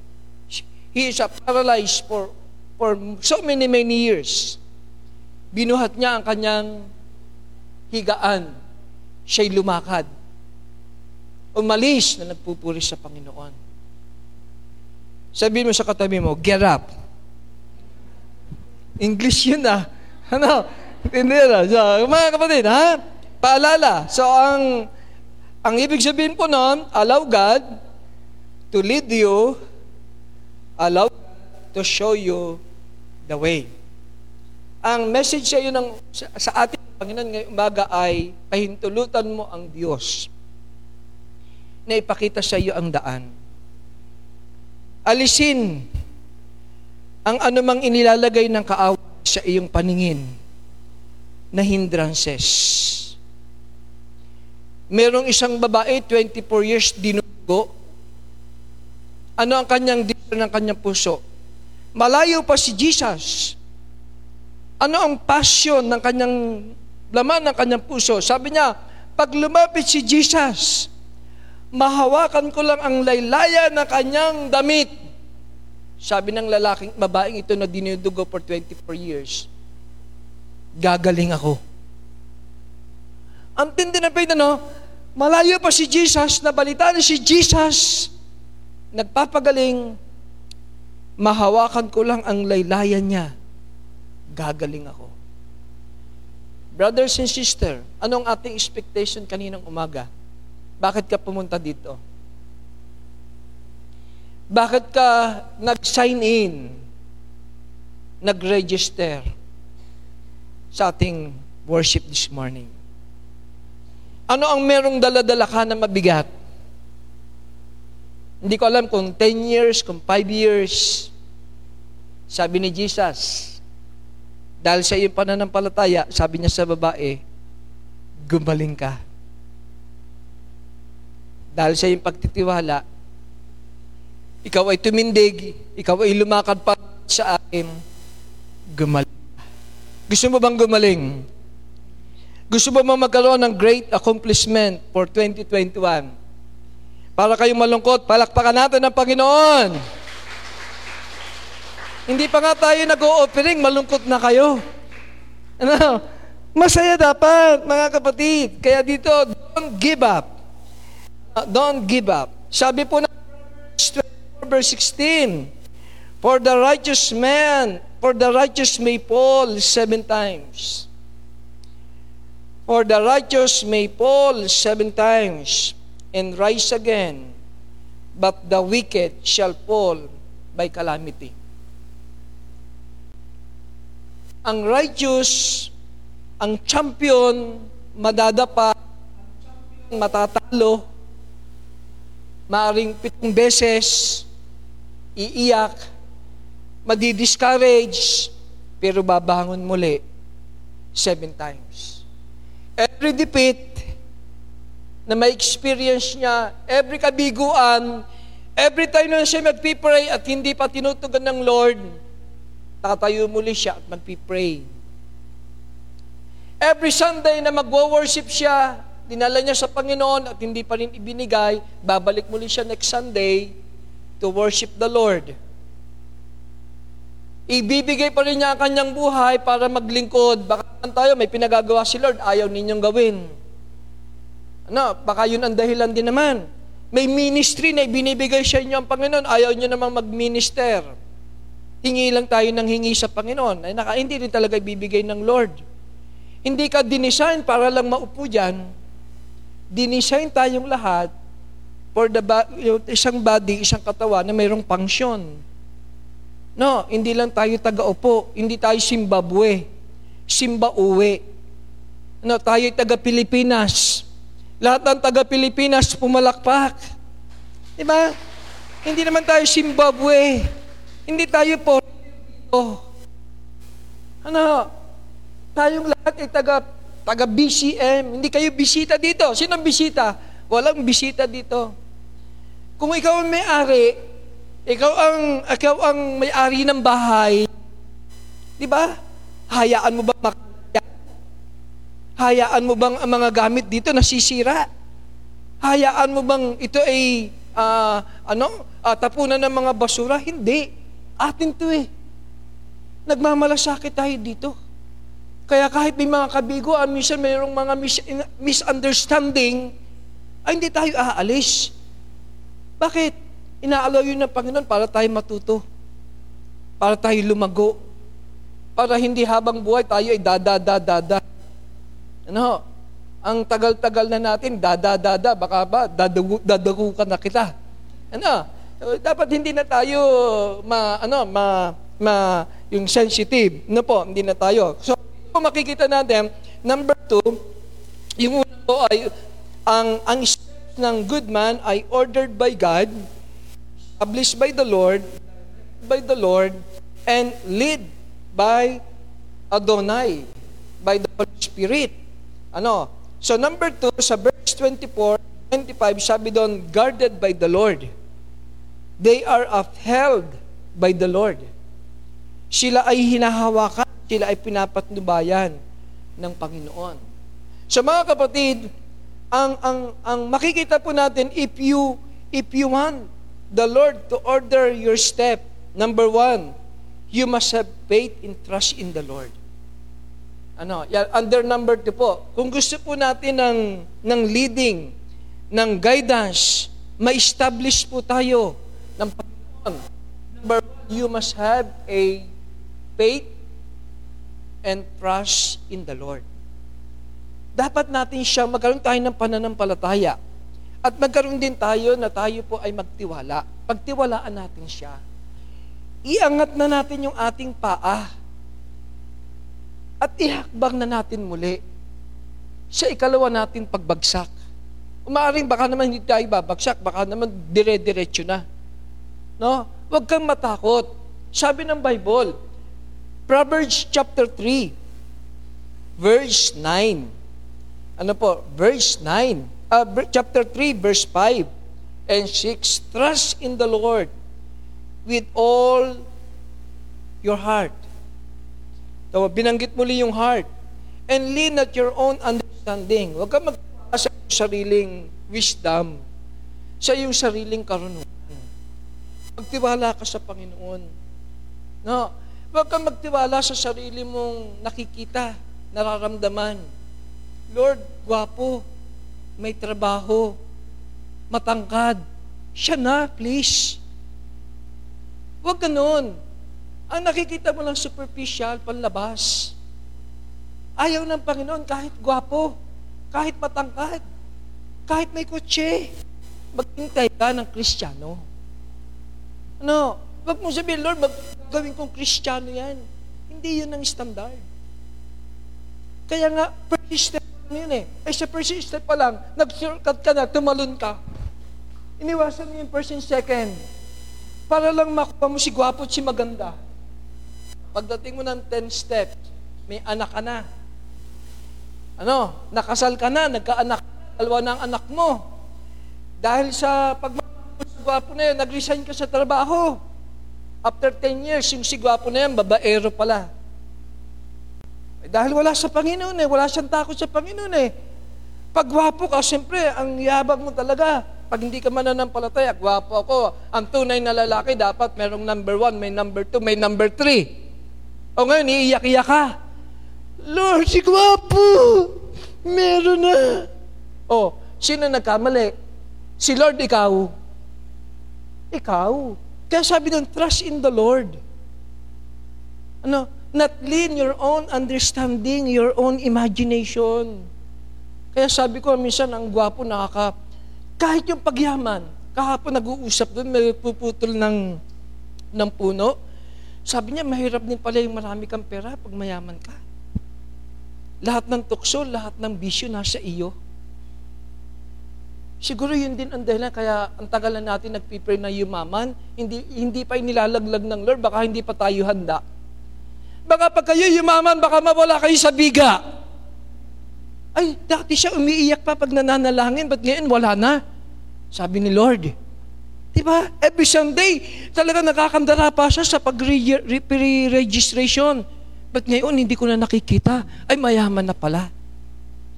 he is paralyzed for, for so many, many years. Binuhat niya ang kanyang higaan. Siya'y lumakad. Umalis na nagpupuri sa Panginoon. Sabihin mo sa katabi mo, get up. English yun ah. Ano? Hindi na. So, mga kapatid, ha? Paalala. So, ang ang ibig sabihin po noon, allow God to lead you, allow God to show you the way. Ang message sa iyo ng, sa, sa ating Panginoon ngayong umaga ay pahintulutan mo ang Diyos na ipakita sa iyo ang daan. Alisin ang anumang inilalagay ng kaaway sa iyong paningin na hindrances. Merong isang babae, 24 years, dinugo. Ano ang kanyang dito ng kanyang puso? Malayo pa si Jesus. Ano ang passion ng kanyang laman ng kanyang puso? Sabi niya, pag lumapit si Jesus, mahawakan ko lang ang laylaya ng kanyang damit sabi ng lalaking, babaeng ito na dinudugo for 24 years, gagaling ako. Ang tindi na faith, ano? Malayo pa si Jesus, nabalita na si Jesus, nagpapagaling, mahawakan ko lang ang laylayan niya, gagaling ako. Brothers and sister, anong ating expectation kaninang umaga? Bakit ka pumunta dito? Bakit ka nag-sign in? nag-register sa ating worship this morning? Ano ang merong daladala ka na mabigat? Hindi ko alam kung 10 years, kung 5 years. Sabi ni Jesus, dahil sa iyong pananampalataya, sabi niya sa babae, gumaling ka. Dahil sa iyong pagtitiwala, ikaw ay tumindig, ikaw ay lumakad pa sa akin, gumaling. Gusto mo bang gumaling? Gusto bang magkaroon ng great accomplishment for 2021? Para kayong malungkot, palakpakan natin ang Panginoon. Hindi pa nga tayo nag-o-offering, malungkot na kayo. Ano? Masaya dapat, mga kapatid. Kaya dito, don't give up. Uh, don't give up. Sabi po na verse 16, For the righteous man, for the righteous may fall seven times. For the righteous may fall seven times and rise again, but the wicked shall fall by calamity. Ang righteous, ang champion, madadapa, matatalo, maaring pitong beses, iiyak, madi-discourage, pero babangon muli seven times. Every defeat na may experience niya, every kabiguan, every time na siya magpipray at hindi pa tinutugan ng Lord, tatayo muli siya at magpipray. Every Sunday na magwo-worship siya, dinala niya sa Panginoon at hindi pa rin ibinigay, babalik muli siya next Sunday to worship the Lord. Ibibigay pa rin niya ang kanyang buhay para maglingkod. Baka tayo, may pinagagawa si Lord, ayaw ninyong gawin. Ano, baka yun ang dahilan din naman. May ministry na ibinibigay sa inyo ang Panginoon, ayaw niyo namang mag-minister. Hingi lang tayo ng hingi sa Panginoon. Ay, naka, hindi rin talaga ibibigay ng Lord. Hindi ka dinisign para lang maupo dyan. Dinisign tayong lahat for the isang body, isang katawan na mayroong function. No, hindi lang tayo taga-upo, hindi tayo Zimbabwe, Simba-uwi. No, tayo taga-Pilipinas. Lahat ng taga-Pilipinas pumalakpak. Di ba? Hindi naman tayo Zimbabwe. Hindi tayo po. Ano? Tayong lahat ay taga, taga BCM. Hindi kayo bisita dito. Sino bisita? Walang bisita dito. Kung ikaw ang may-ari, ikaw ang, ikaw ang may-ari ng bahay, di ba? Hayaan mo ba makaya? Hayaan mo bang ang mga gamit dito nasisira? Hayaan mo bang ito ay uh, ano, uh, tapunan ng mga basura? Hindi. Atin to eh. Nagmamalasakit tayo dito. Kaya kahit may mga kabiguan, minsan mayroong mga mis- misunderstanding, ay hindi tayo aalis. Bakit? Inaalaw yun ng Panginoon para tayo matuto. Para tayo lumago. Para hindi habang buhay tayo ay dada-dada-dada. Ano? Ang tagal-tagal na natin, dada-dada, baka ba, dadagu, dadagu ka na kita. Ano? Dapat hindi na tayo ma, ano, ma, ma, yung sensitive. No po, hindi na tayo. So, kung makikita natin, number two, yung una po ay ang, ang ng good man ay ordered by God, established by the Lord, by the Lord, and lead by Adonai, by the Holy Spirit. Ano? So number two, sa verse 24, 25, sabi doon, guarded by the Lord. They are upheld by the Lord. Sila ay hinahawakan, sila ay pinapatnubayan ng Panginoon. So mga kapatid, ang ang ang makikita po natin if you if you want the Lord to order your step, number one, you must have faith and trust in the Lord. Ano, yan, under number two po, kung gusto po natin ng, ng leading, ng guidance, ma-establish po tayo ng Panginoon. Number one, you must have a faith and trust in the Lord dapat natin siya, magkaroon tayo ng pananampalataya. At magkaroon din tayo na tayo po ay magtiwala. Pagtiwalaan natin siya. iangat na natin yung ating paa at ihakbang na natin muli sa ikalawa natin pagbagsak. Umaaring baka naman hindi tayo babagsak, baka naman dire-diretso na. No? Huwag kang matakot. Sabi ng Bible, Proverbs chapter 3, verse 9. Ano po? Verse 9. Uh, chapter 3, verse 5 and 6. Trust in the Lord with all your heart So, binanggit muli yung heart. And lean at your own understanding. Huwag ka magtiwala sa sariling wisdom, sa iyong sariling karunungan. Magtiwala ka sa Panginoon. No? Huwag ka magtiwala sa sarili mong nakikita, nararamdaman. Lord, gwapo, may trabaho, matangkad. Siya na, please. Huwag ganun. Ang nakikita mo lang superficial, panlabas. Ayaw ng Panginoon kahit gwapo, kahit matangkad, kahit may kotse. Maghintay ka ng Kristiyano. Ano? Huwag mo sabihin, Lord, gawin kong Kristiyano yan. Hindi yun ang standard. Kaya nga, first step yun eh. Ay sa first step pa lang, nag-shortcut ka na, tumalon ka. Iniwasan mo yung and second. Para lang makuha mo si gwapo at si maganda. Pagdating mo ng 10 steps, may anak ka na. Ano? Nakasal ka na, nagkaanak, dalawa na ang anak mo. Dahil sa pagmamagwapo na yun, nag-resign ka sa trabaho. After 10 years, yung si gwapo na yan, babaero pala. Dahil wala sa Panginoon eh, wala siyang takot sa Panginoon eh. Pag gwapo ka, siyempre, ang yabag mo talaga. Pag hindi ka mananampalataya, gwapo ako. Ang tunay na lalaki, dapat merong number one, may number two, may number three. O ngayon, iiyak-iyak ka. Lord, si Gwapo, meron na. O, sino nagkamali? Si Lord, ikaw. Ikaw. Kaya sabi ng trust in the Lord. Ano? Not lean your own understanding, your own imagination. Kaya sabi ko, minsan ang gwapo nakaka... Kahit yung pagyaman, kahapon nag-uusap doon, may puputol ng, ng puno. Sabi niya, mahirap din pala yung marami kang pera pag mayaman ka. Lahat ng tukso, lahat ng bisyo nasa iyo. Siguro yun din ang dahilan kaya ang tagal na natin nagpipray na yumaman, hindi, hindi pa inilalaglag ng Lord, baka hindi pa tayo handa. Baka pag kayo yumaman, baka mawala kayo sa biga. Ay, dati siya umiiyak pa pag nananalangin, ba't ngayon wala na? Sabi ni Lord, Di ba? Every Sunday, talaga nakakandara pa siya sa pag-registration. But ngayon, hindi ko na nakikita. Ay, mayaman na pala.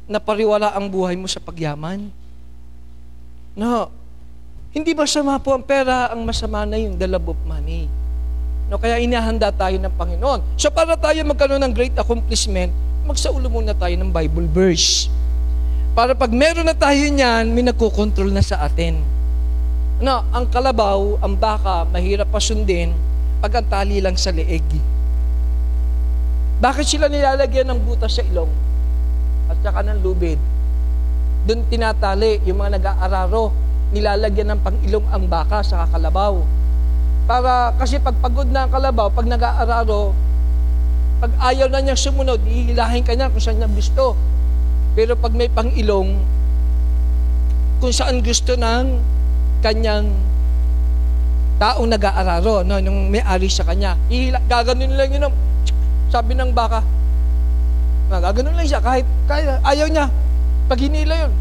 Napariwala ang buhay mo sa pagyaman. No. Hindi masama po ang pera, ang masama na yung the love of money. No, kaya inahanda tayo ng Panginoon. So para tayo magkaroon ng great accomplishment, magsaulo muna tayo ng Bible verse. Para pag meron na tayo niyan, may nagkocontrol na sa atin na ang kalabaw, ang baka, mahirap pasundin pag ang tali lang sa leeg. Bakit sila nilalagyan ng butas sa ilong at saka ng lubid? Doon tinatali yung mga nag-aararo, nilalagyan ng pang-ilong ang baka sa kalabaw. Para, kasi pag pagod na ang kalabaw, pag nag-aararo, pag ayaw na niya sumunod, ihilahin ka niya kung saan niya gusto. Pero pag may pang-ilong, kung saan gusto ng kanyang taong nag-aararo, no, nung may-ari sa kanya. Ihila, gaganon lang yun. Sabi ng baka, gaganon lang siya, kahit, kahit ayaw niya. Pag hinila yun,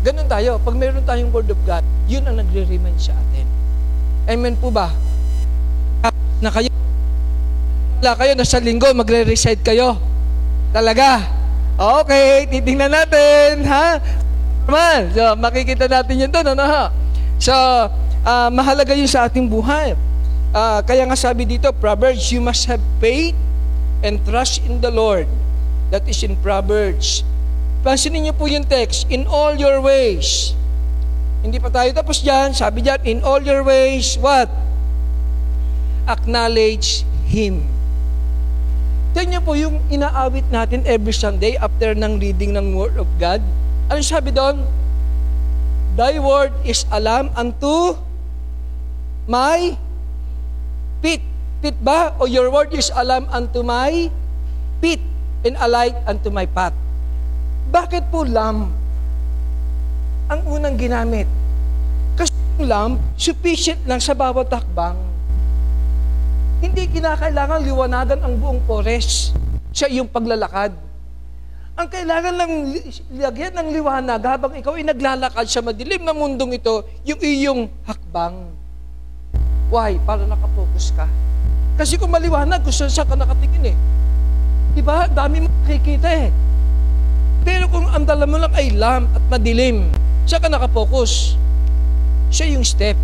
ganun tayo. Pag meron tayong Word of God, yun ang nagre-remind sa atin. Amen po ba? Na kayo, wala kayo, nasa linggo, magre-recite kayo. Talaga. Okay, titingnan natin, ha? Man, so, makikita natin yun doon, ano ha? So, uh, mahalaga yun sa ating buhay. Uh, kaya nga sabi dito, Proverbs, you must have faith and trust in the Lord. That is in Proverbs. Pansinin niyo po yung text, in all your ways. Hindi pa tayo tapos dyan. Sabi dyan, in all your ways, what? Acknowledge Him. Tingnan po yung inaawit natin every Sunday after ng reading ng Word of God ano sabi doon? Thy word is alam unto my Feet. Feet ba? O your word is alam unto my feet and a light unto my path. Bakit po lamp ang unang ginamit? Kasi yung lamp, sufficient lang sa bawat takbang. Hindi kinakailangan liwanagan ang buong forest sa iyong paglalakad. Ang kailangan lang lagyan ng liwanag habang ikaw ay naglalakad sa madilim na mundong ito, yung iyong hakbang. Why? Para nakapokus ka. Kasi kung maliwanag, kung saan ka nakatingin eh. Diba? Dami mo nakikita eh. Pero kung ang dala mo lang ay lamp at madilim, siya ka nakapokus. Siya yung step.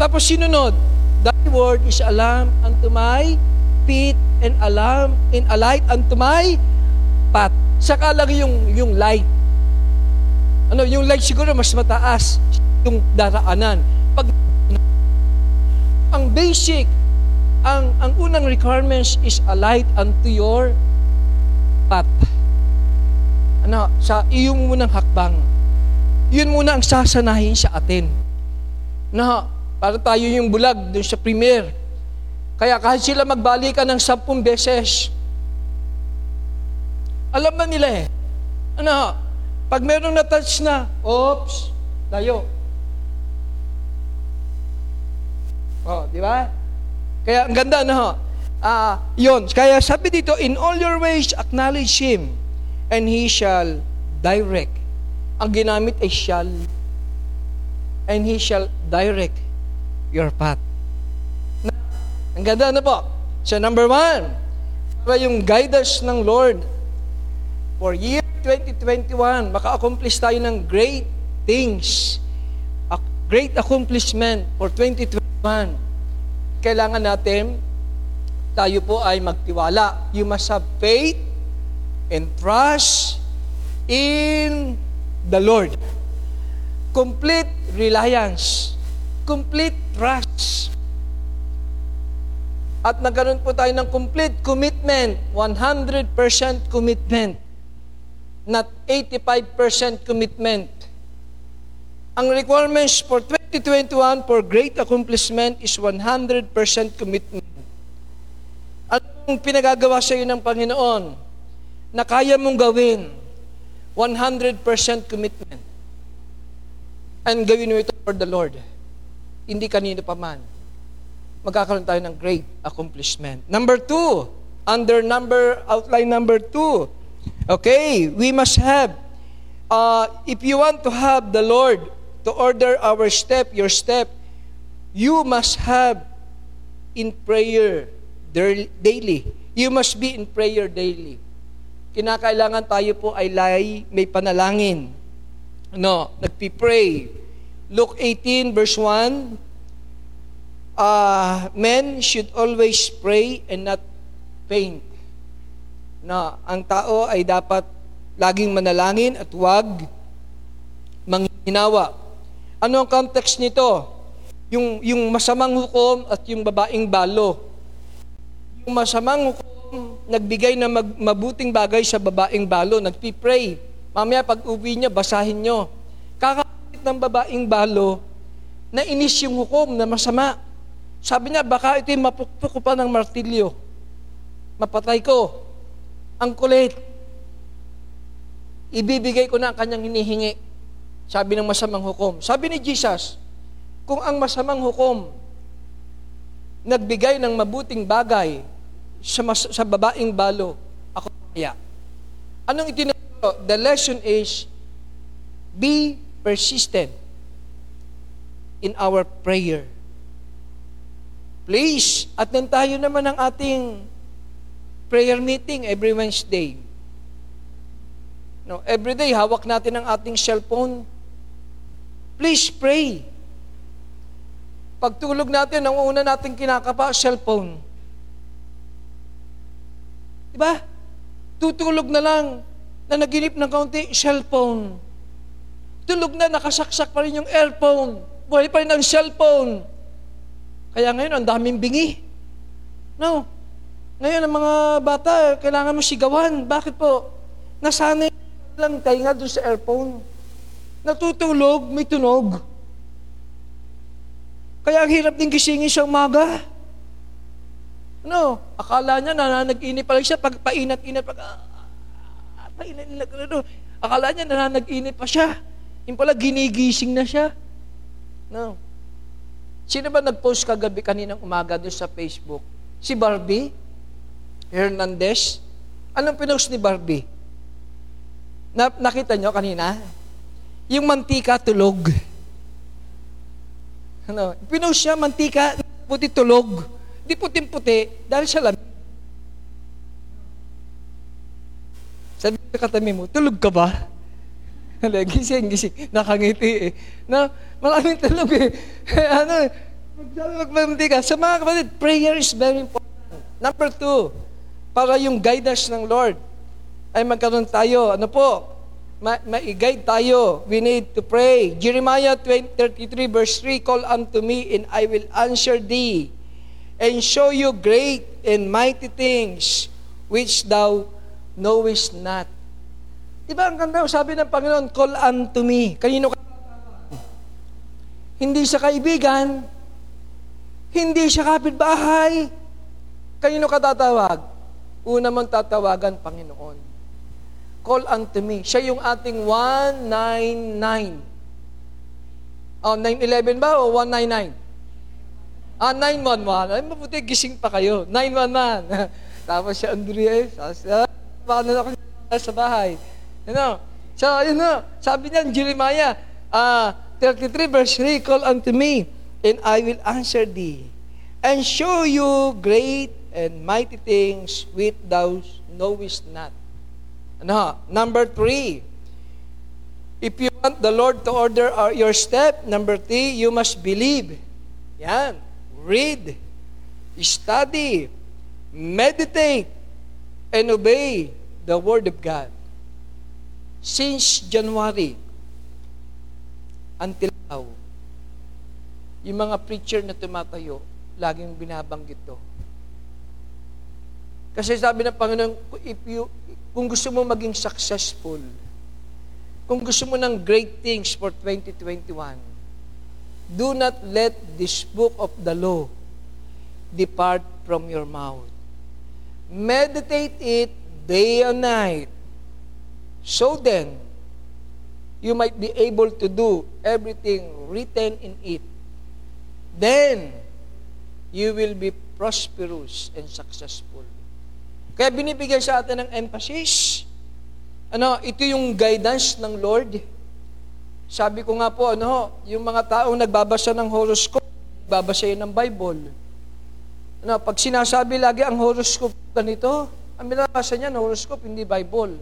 Tapos sinunod, Thy word is a lamp unto my feet and a lamp and a light unto my path. Saka lang yung, yung light. Ano, yung light siguro mas mataas yung daraanan. Pag ang basic, ang ang unang requirements is a light unto your path. Ano, sa iyong munang hakbang. Yun muna ang sasanahin sa atin. Na, para tayo yung bulag dun sa premier. Kaya kahit sila magbalikan ng sampung beses, alam na nila eh. Ano, pag meron na touch na, oops, tayo. Oh, di ba? Kaya ang ganda, no? Ah, yon. Kaya sabi dito, in all your ways acknowledge Him, and He shall direct. Ang ginamit ay shall. And He shall direct your path. Ang ganda na po. So number one, para yung guidance ng Lord for year 2021, maka-accomplish tayo ng great things. A great accomplishment for 2021. Kailangan natin tayo po ay magtiwala. You must have faith and trust in the Lord. Complete reliance. Complete trust. At nagkaroon po tayo ng complete commitment. 100% commitment. Not 85% commitment. Ang requirements for 2021 for great accomplishment is 100% commitment. Anong pinagagawa sa iyo ng Panginoon na kaya mong gawin? 100% commitment. And gawin mo ito for the Lord. Hindi kanino pa man. Magkakaroon tayo ng great accomplishment. Number two, under number, outline number two, okay, we must have, uh, if you want to have the Lord to order our step, your step, you must have in prayer daily. You must be in prayer daily. Kinakailangan tayo po ay lay, may panalangin. No, nagpi-pray. Luke 18 verse 1, uh, men should always pray and not faint. Na ang tao ay dapat laging manalangin at huwag manghinawa. Ano ang context nito? Yung, yung masamang hukom at yung babaeng balo. Yung masamang hukom, nagbigay na mag, mabuting bagay sa babaeng balo, nagpi-pray. Mamaya pag uwi niya, basahin nyo. Kakapit ng babaeng balo, na inis yung hukom na masama. Sabi niya, baka ito'y mapukpuk ko pa ng martilyo. Mapatay ko. Ang kulit. Ibibigay ko na ang kanyang hinihingi. Sabi ng masamang hukom. Sabi ni Jesus, kung ang masamang hukom nagbigay ng mabuting bagay sa, mas, sa babaeng balo, ako kaya. Anong itinuro? The lesson is, be persistent in our prayer. Please, attend tayo naman ng ating prayer meeting every Wednesday. No, every day, hawak natin ang ating cellphone. Please pray. Pagtulog natin, ang una nating kinakapa, cellphone. Diba? Tutulog na lang, na naginip ng kaunti, cellphone. Tulog na, nakasaksak pa rin yung earphone. Buhay pa rin ang cellphone. Kaya ngayon, ang daming bingi. No. Ngayon, ang mga bata, kailangan mo sigawan. Bakit po? Nasanay lang tayo doon sa earphone. Natutulog, may tunog. Kaya ang hirap din gisingin sa umaga. Ano, akala niya nananag-inip pa siya, pag painat-inat, pag, ah, ah, painat-inat, ano, akala niya nananag-inip pa siya. Yung pala, ginigising na siya. No. Sino ba nag-post kagabi kaninang umaga doon sa Facebook? Si Barbie Hernandez. Anong pinost ni Barbie? Na, nakita nyo kanina? Yung mantika tulog. Ano, pinost siya mantika, puti tulog. Di puting-puti dahil sa lamig. Sabi ka katabi mo, tulog ka ba? [laughs] gising, gising. Nakangiti eh. Na, maraming tulog eh. [laughs] ano, magsabi magmamti ka. Sa mga kapatid, prayer is very important. Number two, para yung guidance ng Lord ay magkaroon tayo. Ano po? Ma- ma-guide tayo. We need to pray. Jeremiah 20, 33 verse 3, Call unto me and I will answer thee and show you great and mighty things which thou knowest not. Diba ang ganda? Sabi ng Panginoon, call unto me. Kanino ka Hindi sa kaibigan, hindi siya kapitbahay. Kanino ka tatawag? Una mong tatawagan, Panginoon. Call unto me. Siya yung ating 199. Oh, 911 ba o 199? Ah, 911. Ay, mabuti, gising pa kayo. 911. [laughs] Tapos si Andrea, sabi, paano na ako sa bahay? You know? So, you know, sabi niya, Jeremiah, uh, 33 verse 3, Call unto me, and I will answer thee, and show you great and mighty things which thou knowest not. Ano? Number three, if you want the Lord to order your step, number three, you must believe. Yan read, study, meditate, and obey the Word of God. Since January until now, yung mga preacher na tumatayo, laging binabanggit to. Kasi sabi ng Panginoon, if you, kung gusto mo maging successful, kung gusto mo ng great things for 2021, Do not let this book of the law depart from your mouth. Meditate it day and night. So then, you might be able to do everything written in it. Then, you will be prosperous and successful. Kaya binibigyan sa atin ng emphasis. Ano, ito yung guidance ng Lord sabi ko nga po, ano, yung mga taong nagbabasa ng horoscope, babasa yun ng Bible. Ano, pag sinasabi lagi ang horoscope ganito, ang binabasa niya, horoscope, hindi Bible.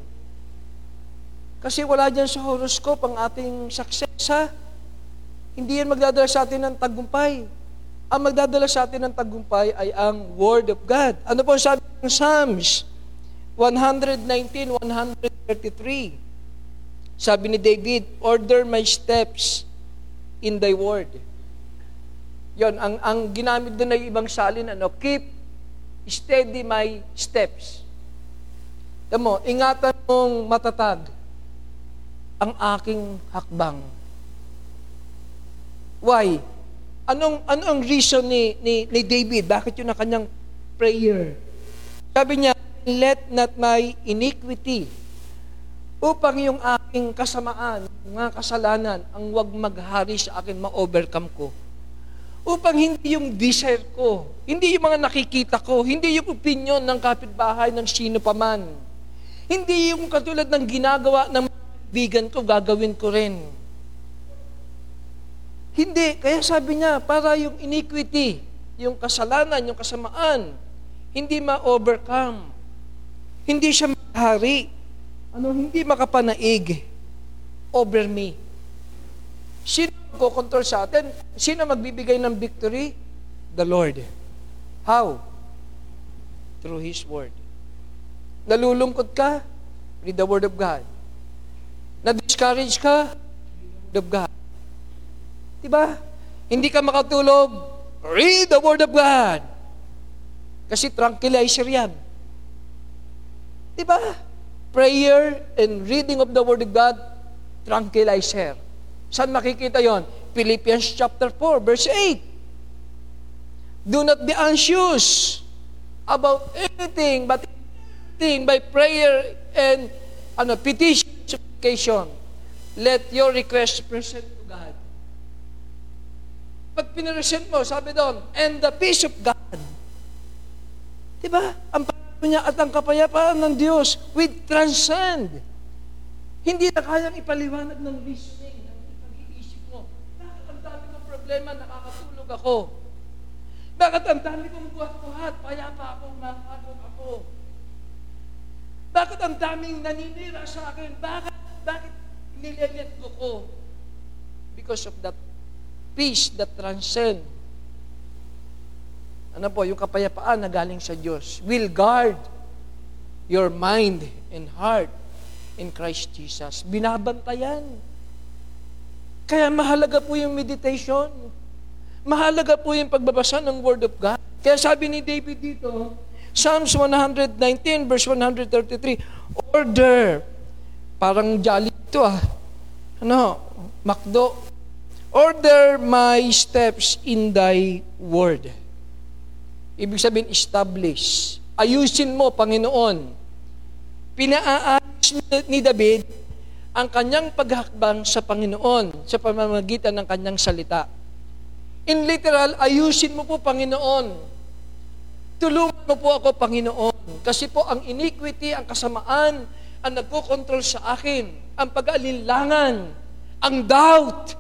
Kasi wala dyan sa horoscope ang ating success, ha? Hindi yan magdadala sa atin ng tagumpay. Ang magdadala sa atin ng tagumpay ay ang Word of God. Ano po sabi ng Psalms 119, 133? Sabi ni David, order my steps in thy word. Yon, ang, ang ginamit doon ay ibang salin, ano, keep steady my steps. Mo, ingatan mong matatag ang aking hakbang. Why? Anong, ano ang reason ni, ni, ni David? Bakit yun ang kanyang prayer? Sabi niya, let not my iniquity upang yung aking kasamaan, mga kasalanan, ang wag maghari sa akin, ma-overcome ko. Upang hindi yung desire ko, hindi yung mga nakikita ko, hindi yung opinion ng kapitbahay ng sino paman, hindi yung katulad ng ginagawa ng bigan ko, gagawin ko rin. Hindi. Kaya sabi niya, para yung iniquity, yung kasalanan, yung kasamaan, hindi ma-overcome. Hindi siya mahari ano, hindi makapanaig over me. Sino ko-control sa atin? Sino magbibigay ng victory? The Lord. How? Through His Word. Nalulungkot ka? Read the Word of God. Na-discourage ka? Word of God. Diba? Hindi ka makatulog? Read the Word of God. Kasi tranquilizer yan. Diba? Prayer and reading of the Word of God, tranquilizer. Saan makikita yon? Philippians chapter 4, verse 8. Do not be anxious about anything but anything by prayer and ano, petition, supplication. Let your request present to God. Pag pinaresent mo, sabi doon, and the peace of God. Diba? Ang niya at ang kapayapaan ng Diyos with transcend. Hindi na kayang ipaliwanag ng reasoning, ng pag-iisip mo. Bakit ang dami ng problema, nakakatulog ako? Bakit ang dami kong buhat-buhat, payapa ako, makakagod ako? Bakit ang daming naninira sa akin? Bakit? Bakit nilelet ko ko? Because of that peace that transcend. Ano po, yung kapayapaan na galing sa Diyos will guard your mind and heart in Christ Jesus. Binabantayan. Kaya mahalaga po yung meditation. Mahalaga po yung pagbabasa ng Word of God. Kaya sabi ni David dito, Psalms 119 verse 133, Order. Parang jolly ito ah. Ano? Makdo. Order my steps in thy word. Ibig sabihin, establish. Ayusin mo, Panginoon. Pinaaayos ni David ang kanyang paghakbang sa Panginoon sa pamamagitan ng kanyang salita. In literal, ayusin mo po, Panginoon. Tulungan mo po ako, Panginoon. Kasi po ang iniquity, ang kasamaan, ang nagkocontrol sa akin, ang pag-alinlangan, ang doubt.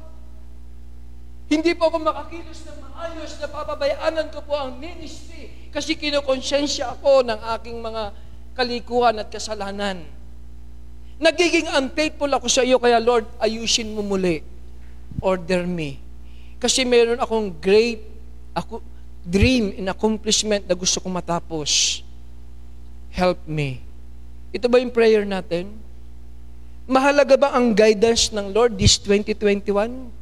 Hindi po ako makakilos ng maayos na papabayaanan ko po ang ministry kasi kinokonsensya ako ng aking mga kalikuhan at kasalanan. Nagiging unfaithful ako sa iyo, kaya Lord, ayusin mo muli. Order me. Kasi meron akong great ako, dream and accomplishment na gusto kong matapos. Help me. Ito ba yung prayer natin? Mahalaga ba ang guidance ng Lord this 2021?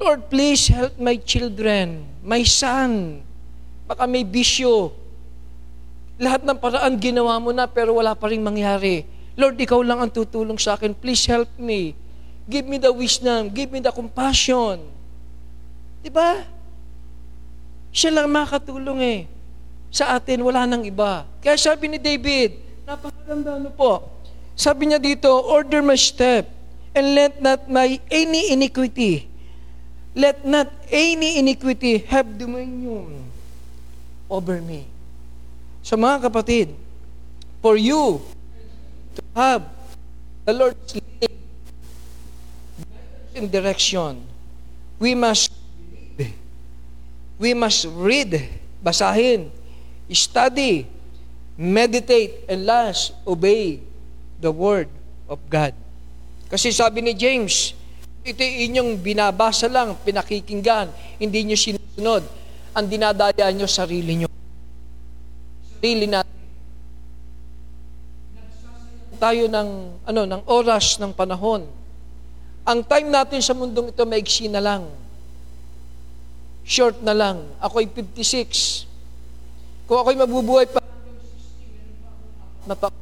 Lord, please help my children, my son. Baka may bisyo. Lahat ng paraan ginawa mo na pero wala pa rin mangyari. Lord, ikaw lang ang tutulong sa akin. Please help me. Give me the wisdom. Give me the compassion. Diba? Siya lang makatulong eh. Sa atin, wala nang iba. Kaya sabi ni David, napakaganda ano po. Sabi niya dito, order my step and let not my any iniquity, let not any iniquity have dominion over me. So mga kapatid, for you to have the Lord's lead in direction, we must we must read, basahin, study, meditate, and last, obey the Word of God. Kasi sabi ni James, ito inyong binabasa lang, pinakikinggan, hindi nyo sinusunod. Ang dinadaya nyo, sarili nyo. Sarili natin. Tayo ng, ano, ng oras, ng panahon. Ang time natin sa mundong ito, maigsi na lang short na lang. Ako'y 56. Kung ako'y mabubuhay pa na pa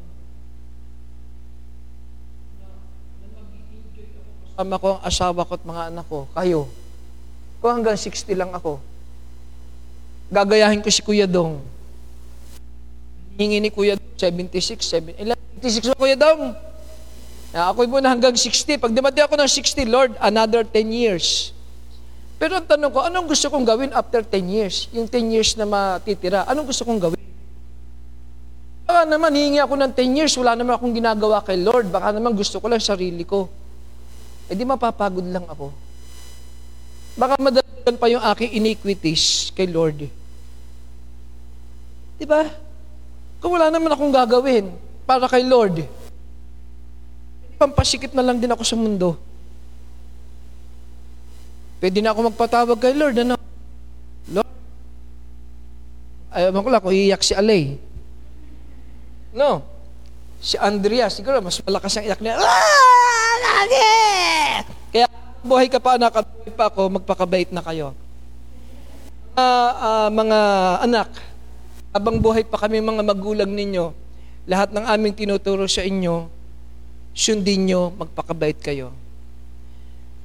kasama ko ang asawa ko at mga anak ko, kayo. Kung hanggang 60 lang ako, gagayahin ko si Kuya Dong. Hingi ni Kuya Dong, 76, 7, 76 mo Kuya Dong. Ako'y muna hanggang 60. Pag dumati ako ng 60, Lord, another 10 years. Pero ang tanong ko, anong gusto kong gawin after 10 years? Yung 10 years na matitira, anong gusto kong gawin? Baka naman, hihingi ako ng 10 years, wala naman akong ginagawa kay Lord. Baka naman gusto ko lang sarili ko. Eh di mapapagod lang ako. Baka madagdagan pa yung aking iniquities kay Lord. Di ba? Kung wala naman akong gagawin para kay Lord, pampasikip na lang din ako sa mundo. Pwede na ako magpatawag kay Lord, ano? Lord, ayaw ko lang kung iiyak si Alay. No. Si Andrea, siguro mas malakas ang iyak niya. Ah! Lagi! Kaya buhay ka pa, anak, at buhay pa ako, magpakabait na kayo. Uh, uh, mga anak, habang buhay pa kami mga magulang ninyo, lahat ng aming tinuturo sa inyo, sundin nyo, magpakabait kayo.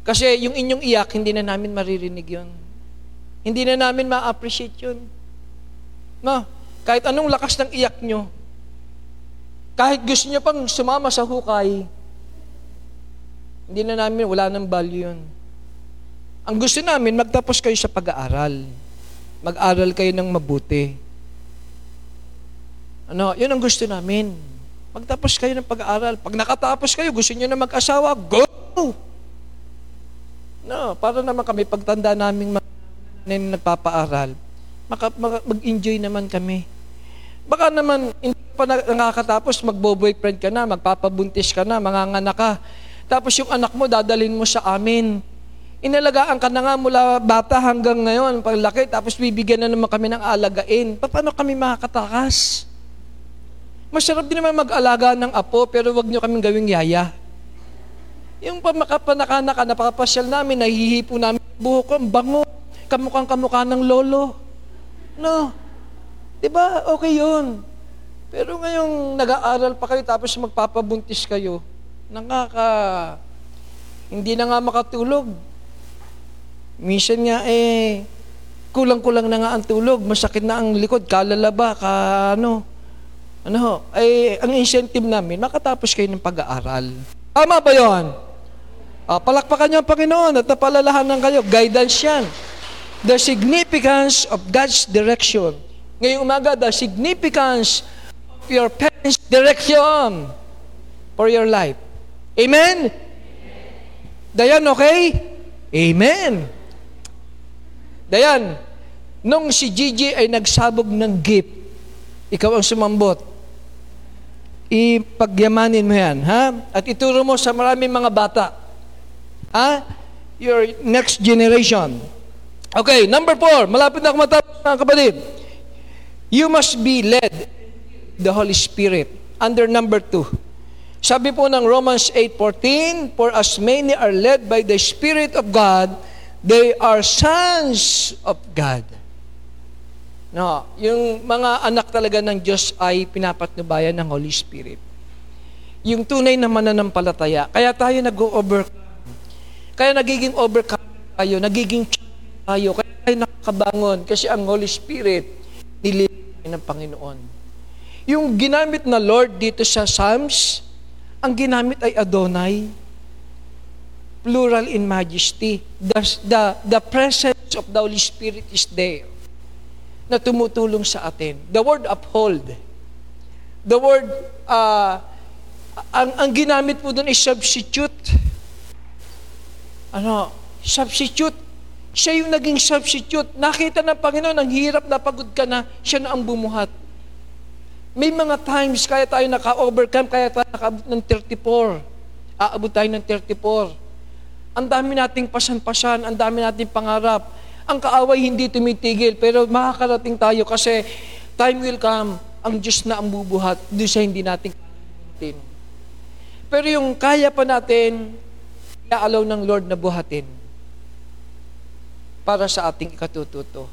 Kasi yung inyong iyak, hindi na namin maririnig yun. Hindi na namin ma-appreciate yun. No? Kahit anong lakas ng iyak nyo, kahit gusto nyo pang sumama sa hukay, hindi na namin, wala nang value yun. Ang gusto namin, magtapos kayo sa pag-aaral. Mag-aral kayo ng mabuti. Ano, yun ang gusto namin. Magtapos kayo ng pag-aaral. Pag nakatapos kayo, gusto nyo na mag-asawa, go! No, para naman kami, pagtanda namin mga nagpapaaral, maka, mag-enjoy naman kami. Baka naman, hindi pa nakakatapos, magbo-boyfriend ka na, magpapabuntis ka na, manganganak ka. Tapos yung anak mo, dadalhin mo sa amin Inalagaan ka na nga mula bata hanggang ngayon, paglaki, tapos bibigyan na naman kami ng alagain. Paano kami makakatakas? Masarap din naman mag-alaga ng apo, pero wag nyo kaming gawing yaya. Yung pamakapanakana ka, napapasyal namin, nahihipo namin buhok ko, bango, kamukhang kamukha ng lolo. No. Di ba? Okay yun. Pero ngayong nag-aaral pa kayo tapos magpapabuntis kayo, nakaka... Hindi na nga makatulog. Minsan nga eh, kulang-kulang na nga ang tulog, masakit na ang likod, kalalaba, ka ano. Ano, ay ang incentive namin, makatapos kayo ng pag-aaral. Tama ba yon? Ah, palakpakan niyo ang Panginoon at napalalahanan kayo. Guidance yan. The significance of God's direction. Ngayong umaga, the significance of your parents' direction for your life. Amen? Dayan, okay? Amen. Dayan, nung si Gigi ay nagsabog ng gift, ikaw ang sumambot. Ipagyamanin mo yan, ha? At ituro mo sa maraming mga bata. Ha? Your next generation. Okay, number four. Malapit na ako matapos, mga kapatid. You must be led the Holy Spirit. Under number two. Sabi po ng Romans 8.14, For as many are led by the Spirit of God, They are sons of God. No, yung mga anak talaga ng Diyos ay pinapatnubayan ng Holy Spirit. Yung tunay na mananampalataya. Kaya tayo nag-overcome. Kaya nagiging overcome tayo, nagiging tayo. Kaya tayo nakakabangon kasi ang Holy Spirit nililay ng Panginoon. Yung ginamit na Lord dito sa Psalms, ang ginamit ay Adonai plural in majesty. The, the, the presence of the Holy Spirit is there na tumutulong sa atin. The word uphold. The word, uh, ang, ang ginamit po doon is substitute. Ano? Substitute. Siya yung naging substitute. Nakita ng Panginoon, ang hirap na pagod ka na, siya na ang bumuhat. May mga times kaya tayo naka-overcome, kaya tayo nakaabot ng 34. Aabot tayo ng 34 ang dami nating pasan-pasan, ang dami nating pangarap. Ang kaaway hindi tumitigil, pero makakarating tayo kasi time will come, ang Diyos na ang bubuhat, doon siya hindi natin kalimutin. Pero yung kaya pa natin, iaalaw ng Lord na buhatin para sa ating ikatututo.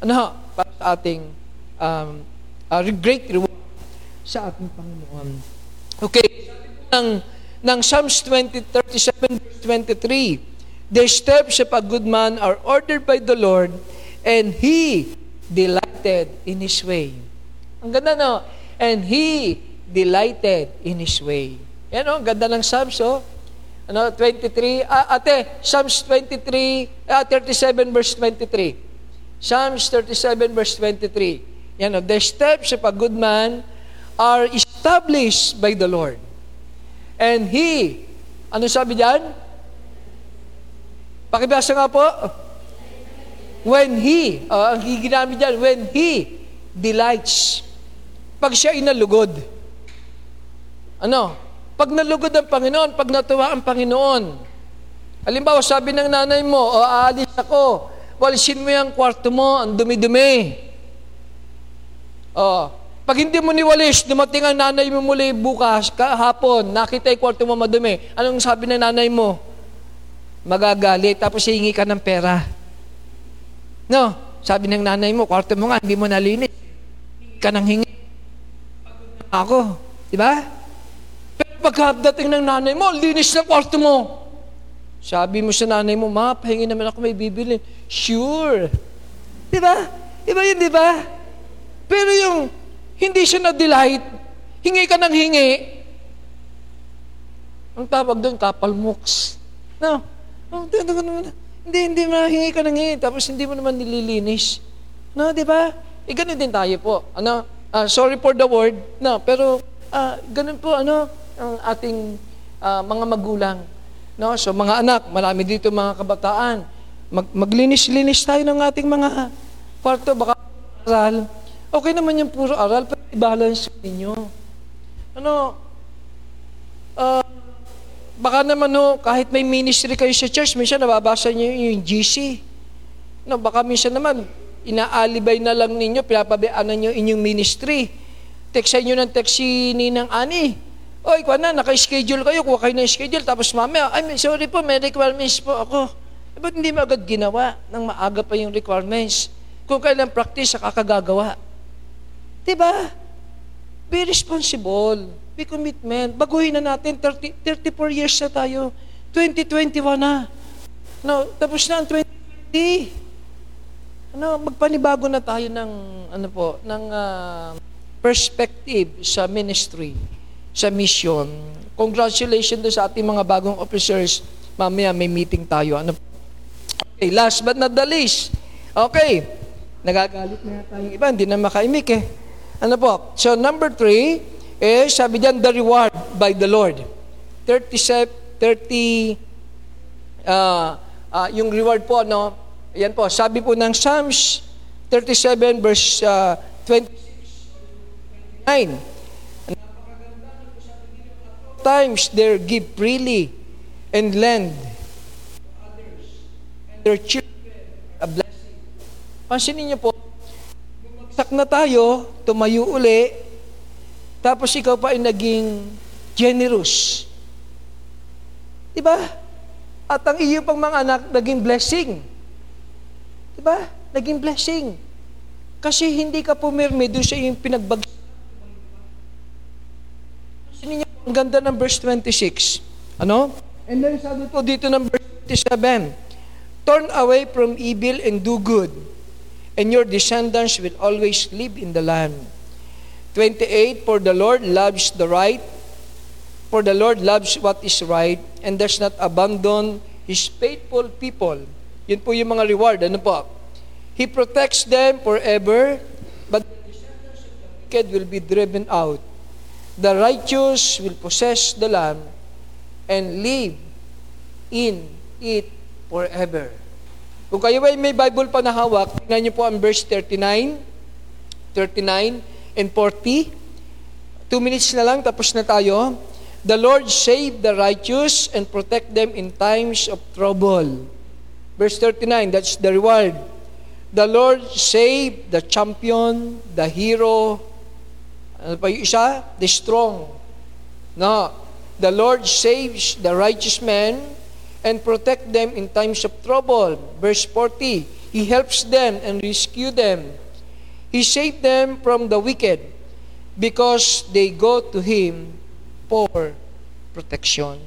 Ano Para sa ating um, uh, great reward sa ating Panginoon. Okay. Ang ng Psalms 20, 37, 23. The steps of a good man are ordered by the Lord, and He delighted in His way. Ang ganda no? And He delighted in His way. Yan o, ang ganda ng Psalms oh. Ano, 23, ah, ate, Psalms 23, ah, 37 verse 23. Psalms 37 verse 23. Yan o, the steps of a good man are established by the Lord. And He, ano sabi diyan? Pakibasa nga po. When He, uh, ang ginamit diyan, when He delights. Pag siya inalugod. Ano? Pag nalugod ang Panginoon, pag natuwa ang Panginoon. Halimbawa, sabi ng nanay mo, o aalis ako, walisin mo yung kwarto mo, ang dumi-dumi. Oh, pag hindi mo niwalis, dumating ang nanay mo muli bukas, kahapon, nakita yung kwarto mo madumi. Anong sabi ng nanay mo? Magagalit, tapos hihingi ka ng pera. No, sabi ng nanay mo, kwarto mo nga, hindi mo nalinis. Hingi ka ng hingi. Ako, di ba? Pero pagkadating ng nanay mo, linis na kwarto mo. Sabi mo sa nanay mo, ma, pahingi naman ako may bibili. Sure. Di ba? Di ba yun, di ba? Pero yung hindi siya na-delight, hingi ka ng hingi, ang tawag doon, kapalmuks. No? Hindi, hindi mahingi ka ng hingi, tapos hindi mo naman nililinis. No, di ba? E ganun din tayo po. Ano? Uh, sorry for the word. No, pero uh, ganun po ano ang ating uh, mga magulang. No? So mga anak, marami dito mga kabataan. Mag, maglinis-linis tayo ng ating mga kwarto, baka aral. Okay naman yung puro aral, pero i-balance ninyo. Ano, uh, baka naman no, kahit may ministry kayo sa church, minsan nababasa niyo yung GC. No, baka minsan naman, inaalibay na lang ninyo, pinapabayaan niyo inyong ministry. Text sa inyo ng text si Ninang Ani. Oy, kwa na, naka-schedule kayo, kuha kayo ng schedule, tapos mamaya, ay, sorry po, may requirements po ako. Eh, ba't hindi mo agad ginawa nang maaga pa yung requirements? Kung kailan practice, sa kakagagawa. Diba? Be responsible. Be commitment. Baguhin na natin. 30, 34 years na tayo. 2021 na. No, tapos na ang 2020. Ano, magpanibago na tayo ng ano po, ng uh, perspective sa ministry sa mission. Congratulations do sa ating mga bagong officers. Mamaya may meeting tayo. Ano? Okay, last but not the least. Okay. Nagagalit na tayo iba, hindi na makaimik eh. Ano po? So number three, eh, sabi diyan, the reward by the Lord. 37, 30, uh, uh, yung reward po, no? Ayan po, sabi po ng Psalms 37 verse uh, 26, 29, times they give freely and lend others and their children a blessing. Pansinin niyo po, bumagsak na tayo, tumayo uli, tapos ikaw pa ay naging generous. Diba? At ang iyo pang mga anak, naging blessing. Diba? Naging blessing. Kasi hindi ka pumirme doon sa iyong pinagbagsak ang ganda ng verse 26. Ano? And then sabi po dito ng verse 27, Turn away from evil and do good, and your descendants will always live in the land. 28, For the Lord loves the right, for the Lord loves what is right, and does not abandon His faithful people. Yun po yung mga reward. Ano po? He protects them forever, but the the wicked will be driven out. The righteous will possess the land and live in it forever. Kung kayo ay may Bible pa na hawak, tingnan niyo po ang verse 39, 39 and 40. Two minutes na lang, tapos na tayo. The Lord save the righteous and protect them in times of trouble. Verse 39, that's the reward. The Lord save the champion, the hero, ano pa yung isa? The strong. No. The Lord saves the righteous man and protect them in times of trouble. Verse 40, He helps them and rescue them. He saved them from the wicked because they go to Him for protection.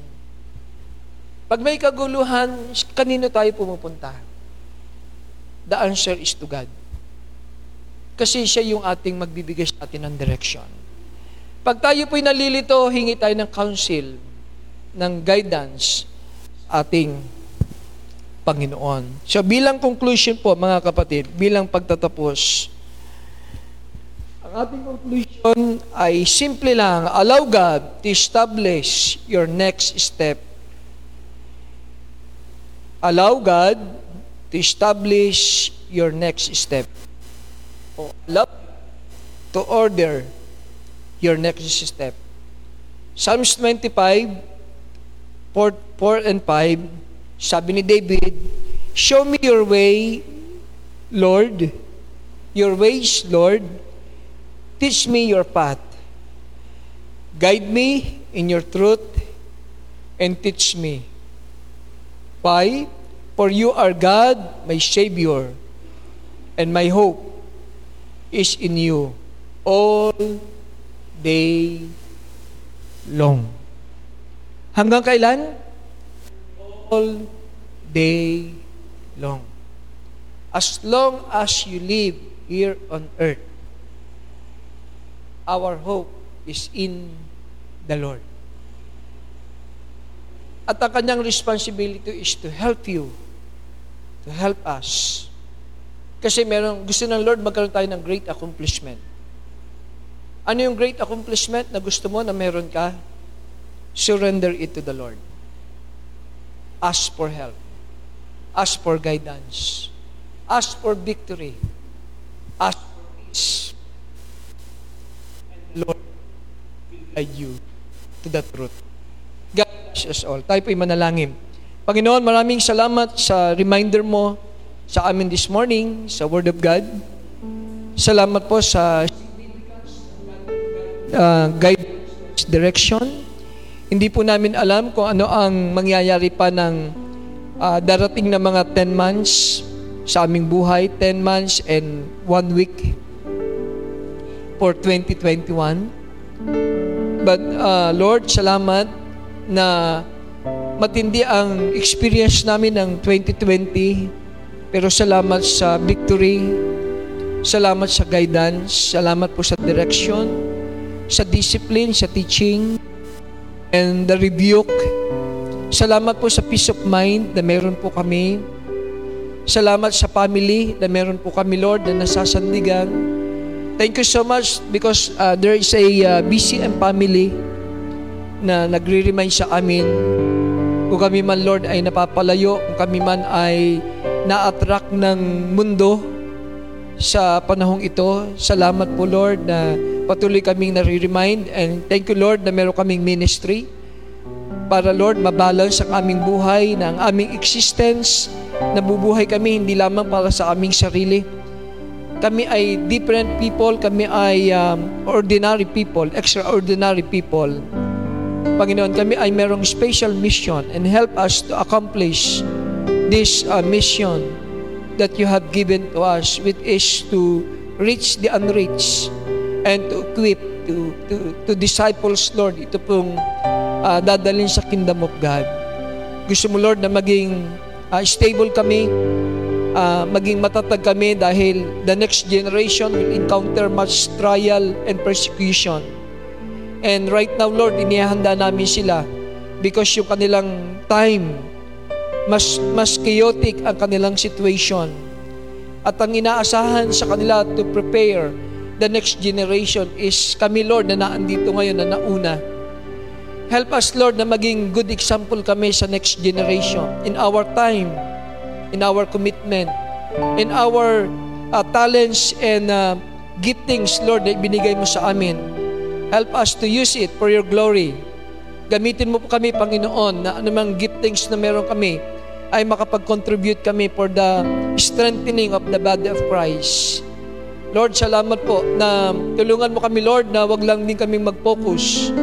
Pag may kaguluhan, kanino tayo pumupunta? The answer is to God. Kasi siya yung ating magbibigay sa atin ng direction. Pag tayo po'y nalilito, hingi tayo ng counsel, ng guidance ating Panginoon. So bilang conclusion po, mga kapatid, bilang pagtatapos, ang ating conclusion ay simple lang, allow God to establish your next step. Allow God to establish your next step o love to order your next step. Psalms 25, 4, 4 and 5, sabi ni David, Show me your way, Lord, your ways, Lord. Teach me your path. Guide me in your truth and teach me. Why? For you are God, my Savior, and my hope is in you all day long. Hanggang kailan? All day long. As long as you live here on earth. our hope is in the Lord. At ang kanyang responsibility is to help you, to help us. Kasi meron, gusto ng Lord magkaroon tayo ng great accomplishment. Ano yung great accomplishment na gusto mo na meron ka? Surrender it to the Lord. Ask for help. Ask for guidance. Ask for victory. Ask for peace. And Lord will guide you to the truth. God bless us all. Tayo po'y manalangin. Panginoon, maraming salamat sa reminder mo sa amin this morning, sa Word of God. Salamat po sa uh, guidance, direction. Hindi po namin alam kung ano ang mangyayari pa ng uh, darating na mga 10 months sa aming buhay, 10 months and 1 week for 2021. But uh, Lord, salamat na matindi ang experience namin ng 2020 pero salamat sa victory, salamat sa guidance, salamat po sa direction, sa discipline, sa teaching, and the rebuke. Salamat po sa peace of mind na meron po kami. Salamat sa family na meron po kami, Lord, na nasasandigan. Thank you so much because uh, there is a uh, BCM family na nagre-remind sa amin kung kami man, Lord, ay napapalayo, kung kami man ay na-attract ng mundo sa panahong ito. Salamat po, Lord, na patuloy kaming nare-remind and thank you, Lord, na meron kaming ministry para, Lord, mabalance ang aming buhay, na ang aming existence, nabubuhay kami hindi lamang para sa aming sarili. Kami ay different people, kami ay um, ordinary people, extraordinary people. Panginoon, kami ay merong special mission and help us to accomplish this uh, mission that you have given to us, which is to reach the unreached and to equip, to, to, to disciples, Lord. Ito pong uh, dadalhin sa kingdom of God. Gusto mo, Lord, na maging uh, stable kami, uh, maging matatag kami dahil the next generation will encounter much trial and persecution. And right now, Lord, inihanda namin sila because yung kanilang time, mas, mas chaotic ang kanilang situation. At ang inaasahan sa kanila to prepare the next generation is kami, Lord, na naandito ngayon na nauna. Help us, Lord, na maging good example kami sa next generation in our time, in our commitment, in our uh, talents and uh, giftings, Lord, na ibinigay mo sa amin Help us to use it for your glory. Gamitin mo po kami, Panginoon, na anumang giftings na meron kami ay makapag-contribute kami for the strengthening of the body of Christ. Lord, salamat po na tulungan mo kami, Lord, na wag lang din kami mag-focus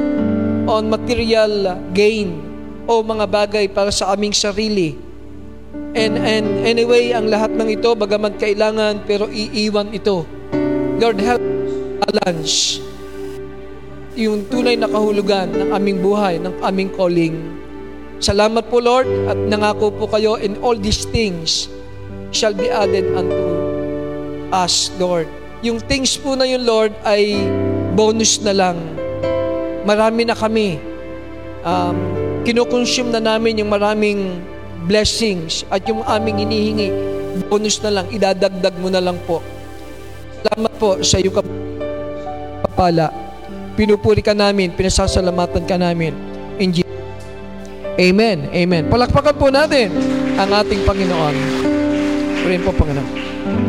on material gain o mga bagay para sa aming sarili. And, and anyway, ang lahat ng ito, bagamat kailangan, pero iiwan ito. Lord, help balance yung tunay na kahulugan ng aming buhay, ng aming calling. Salamat po Lord at nangako po kayo in all these things shall be added unto us, Lord. Yung things po na yun, Lord, ay bonus na lang. Marami na kami. Um, kinukonsume na namin yung maraming blessings at yung aming hinihingi, bonus na lang, idadagdag mo na lang po. Salamat po sa iyo kapala Pinupuri ka namin, pinasasalamatan ka namin. In Jesus. Amen. Amen. Palakpakan po natin ang ating Panginoon. Purihin po, Panginoon.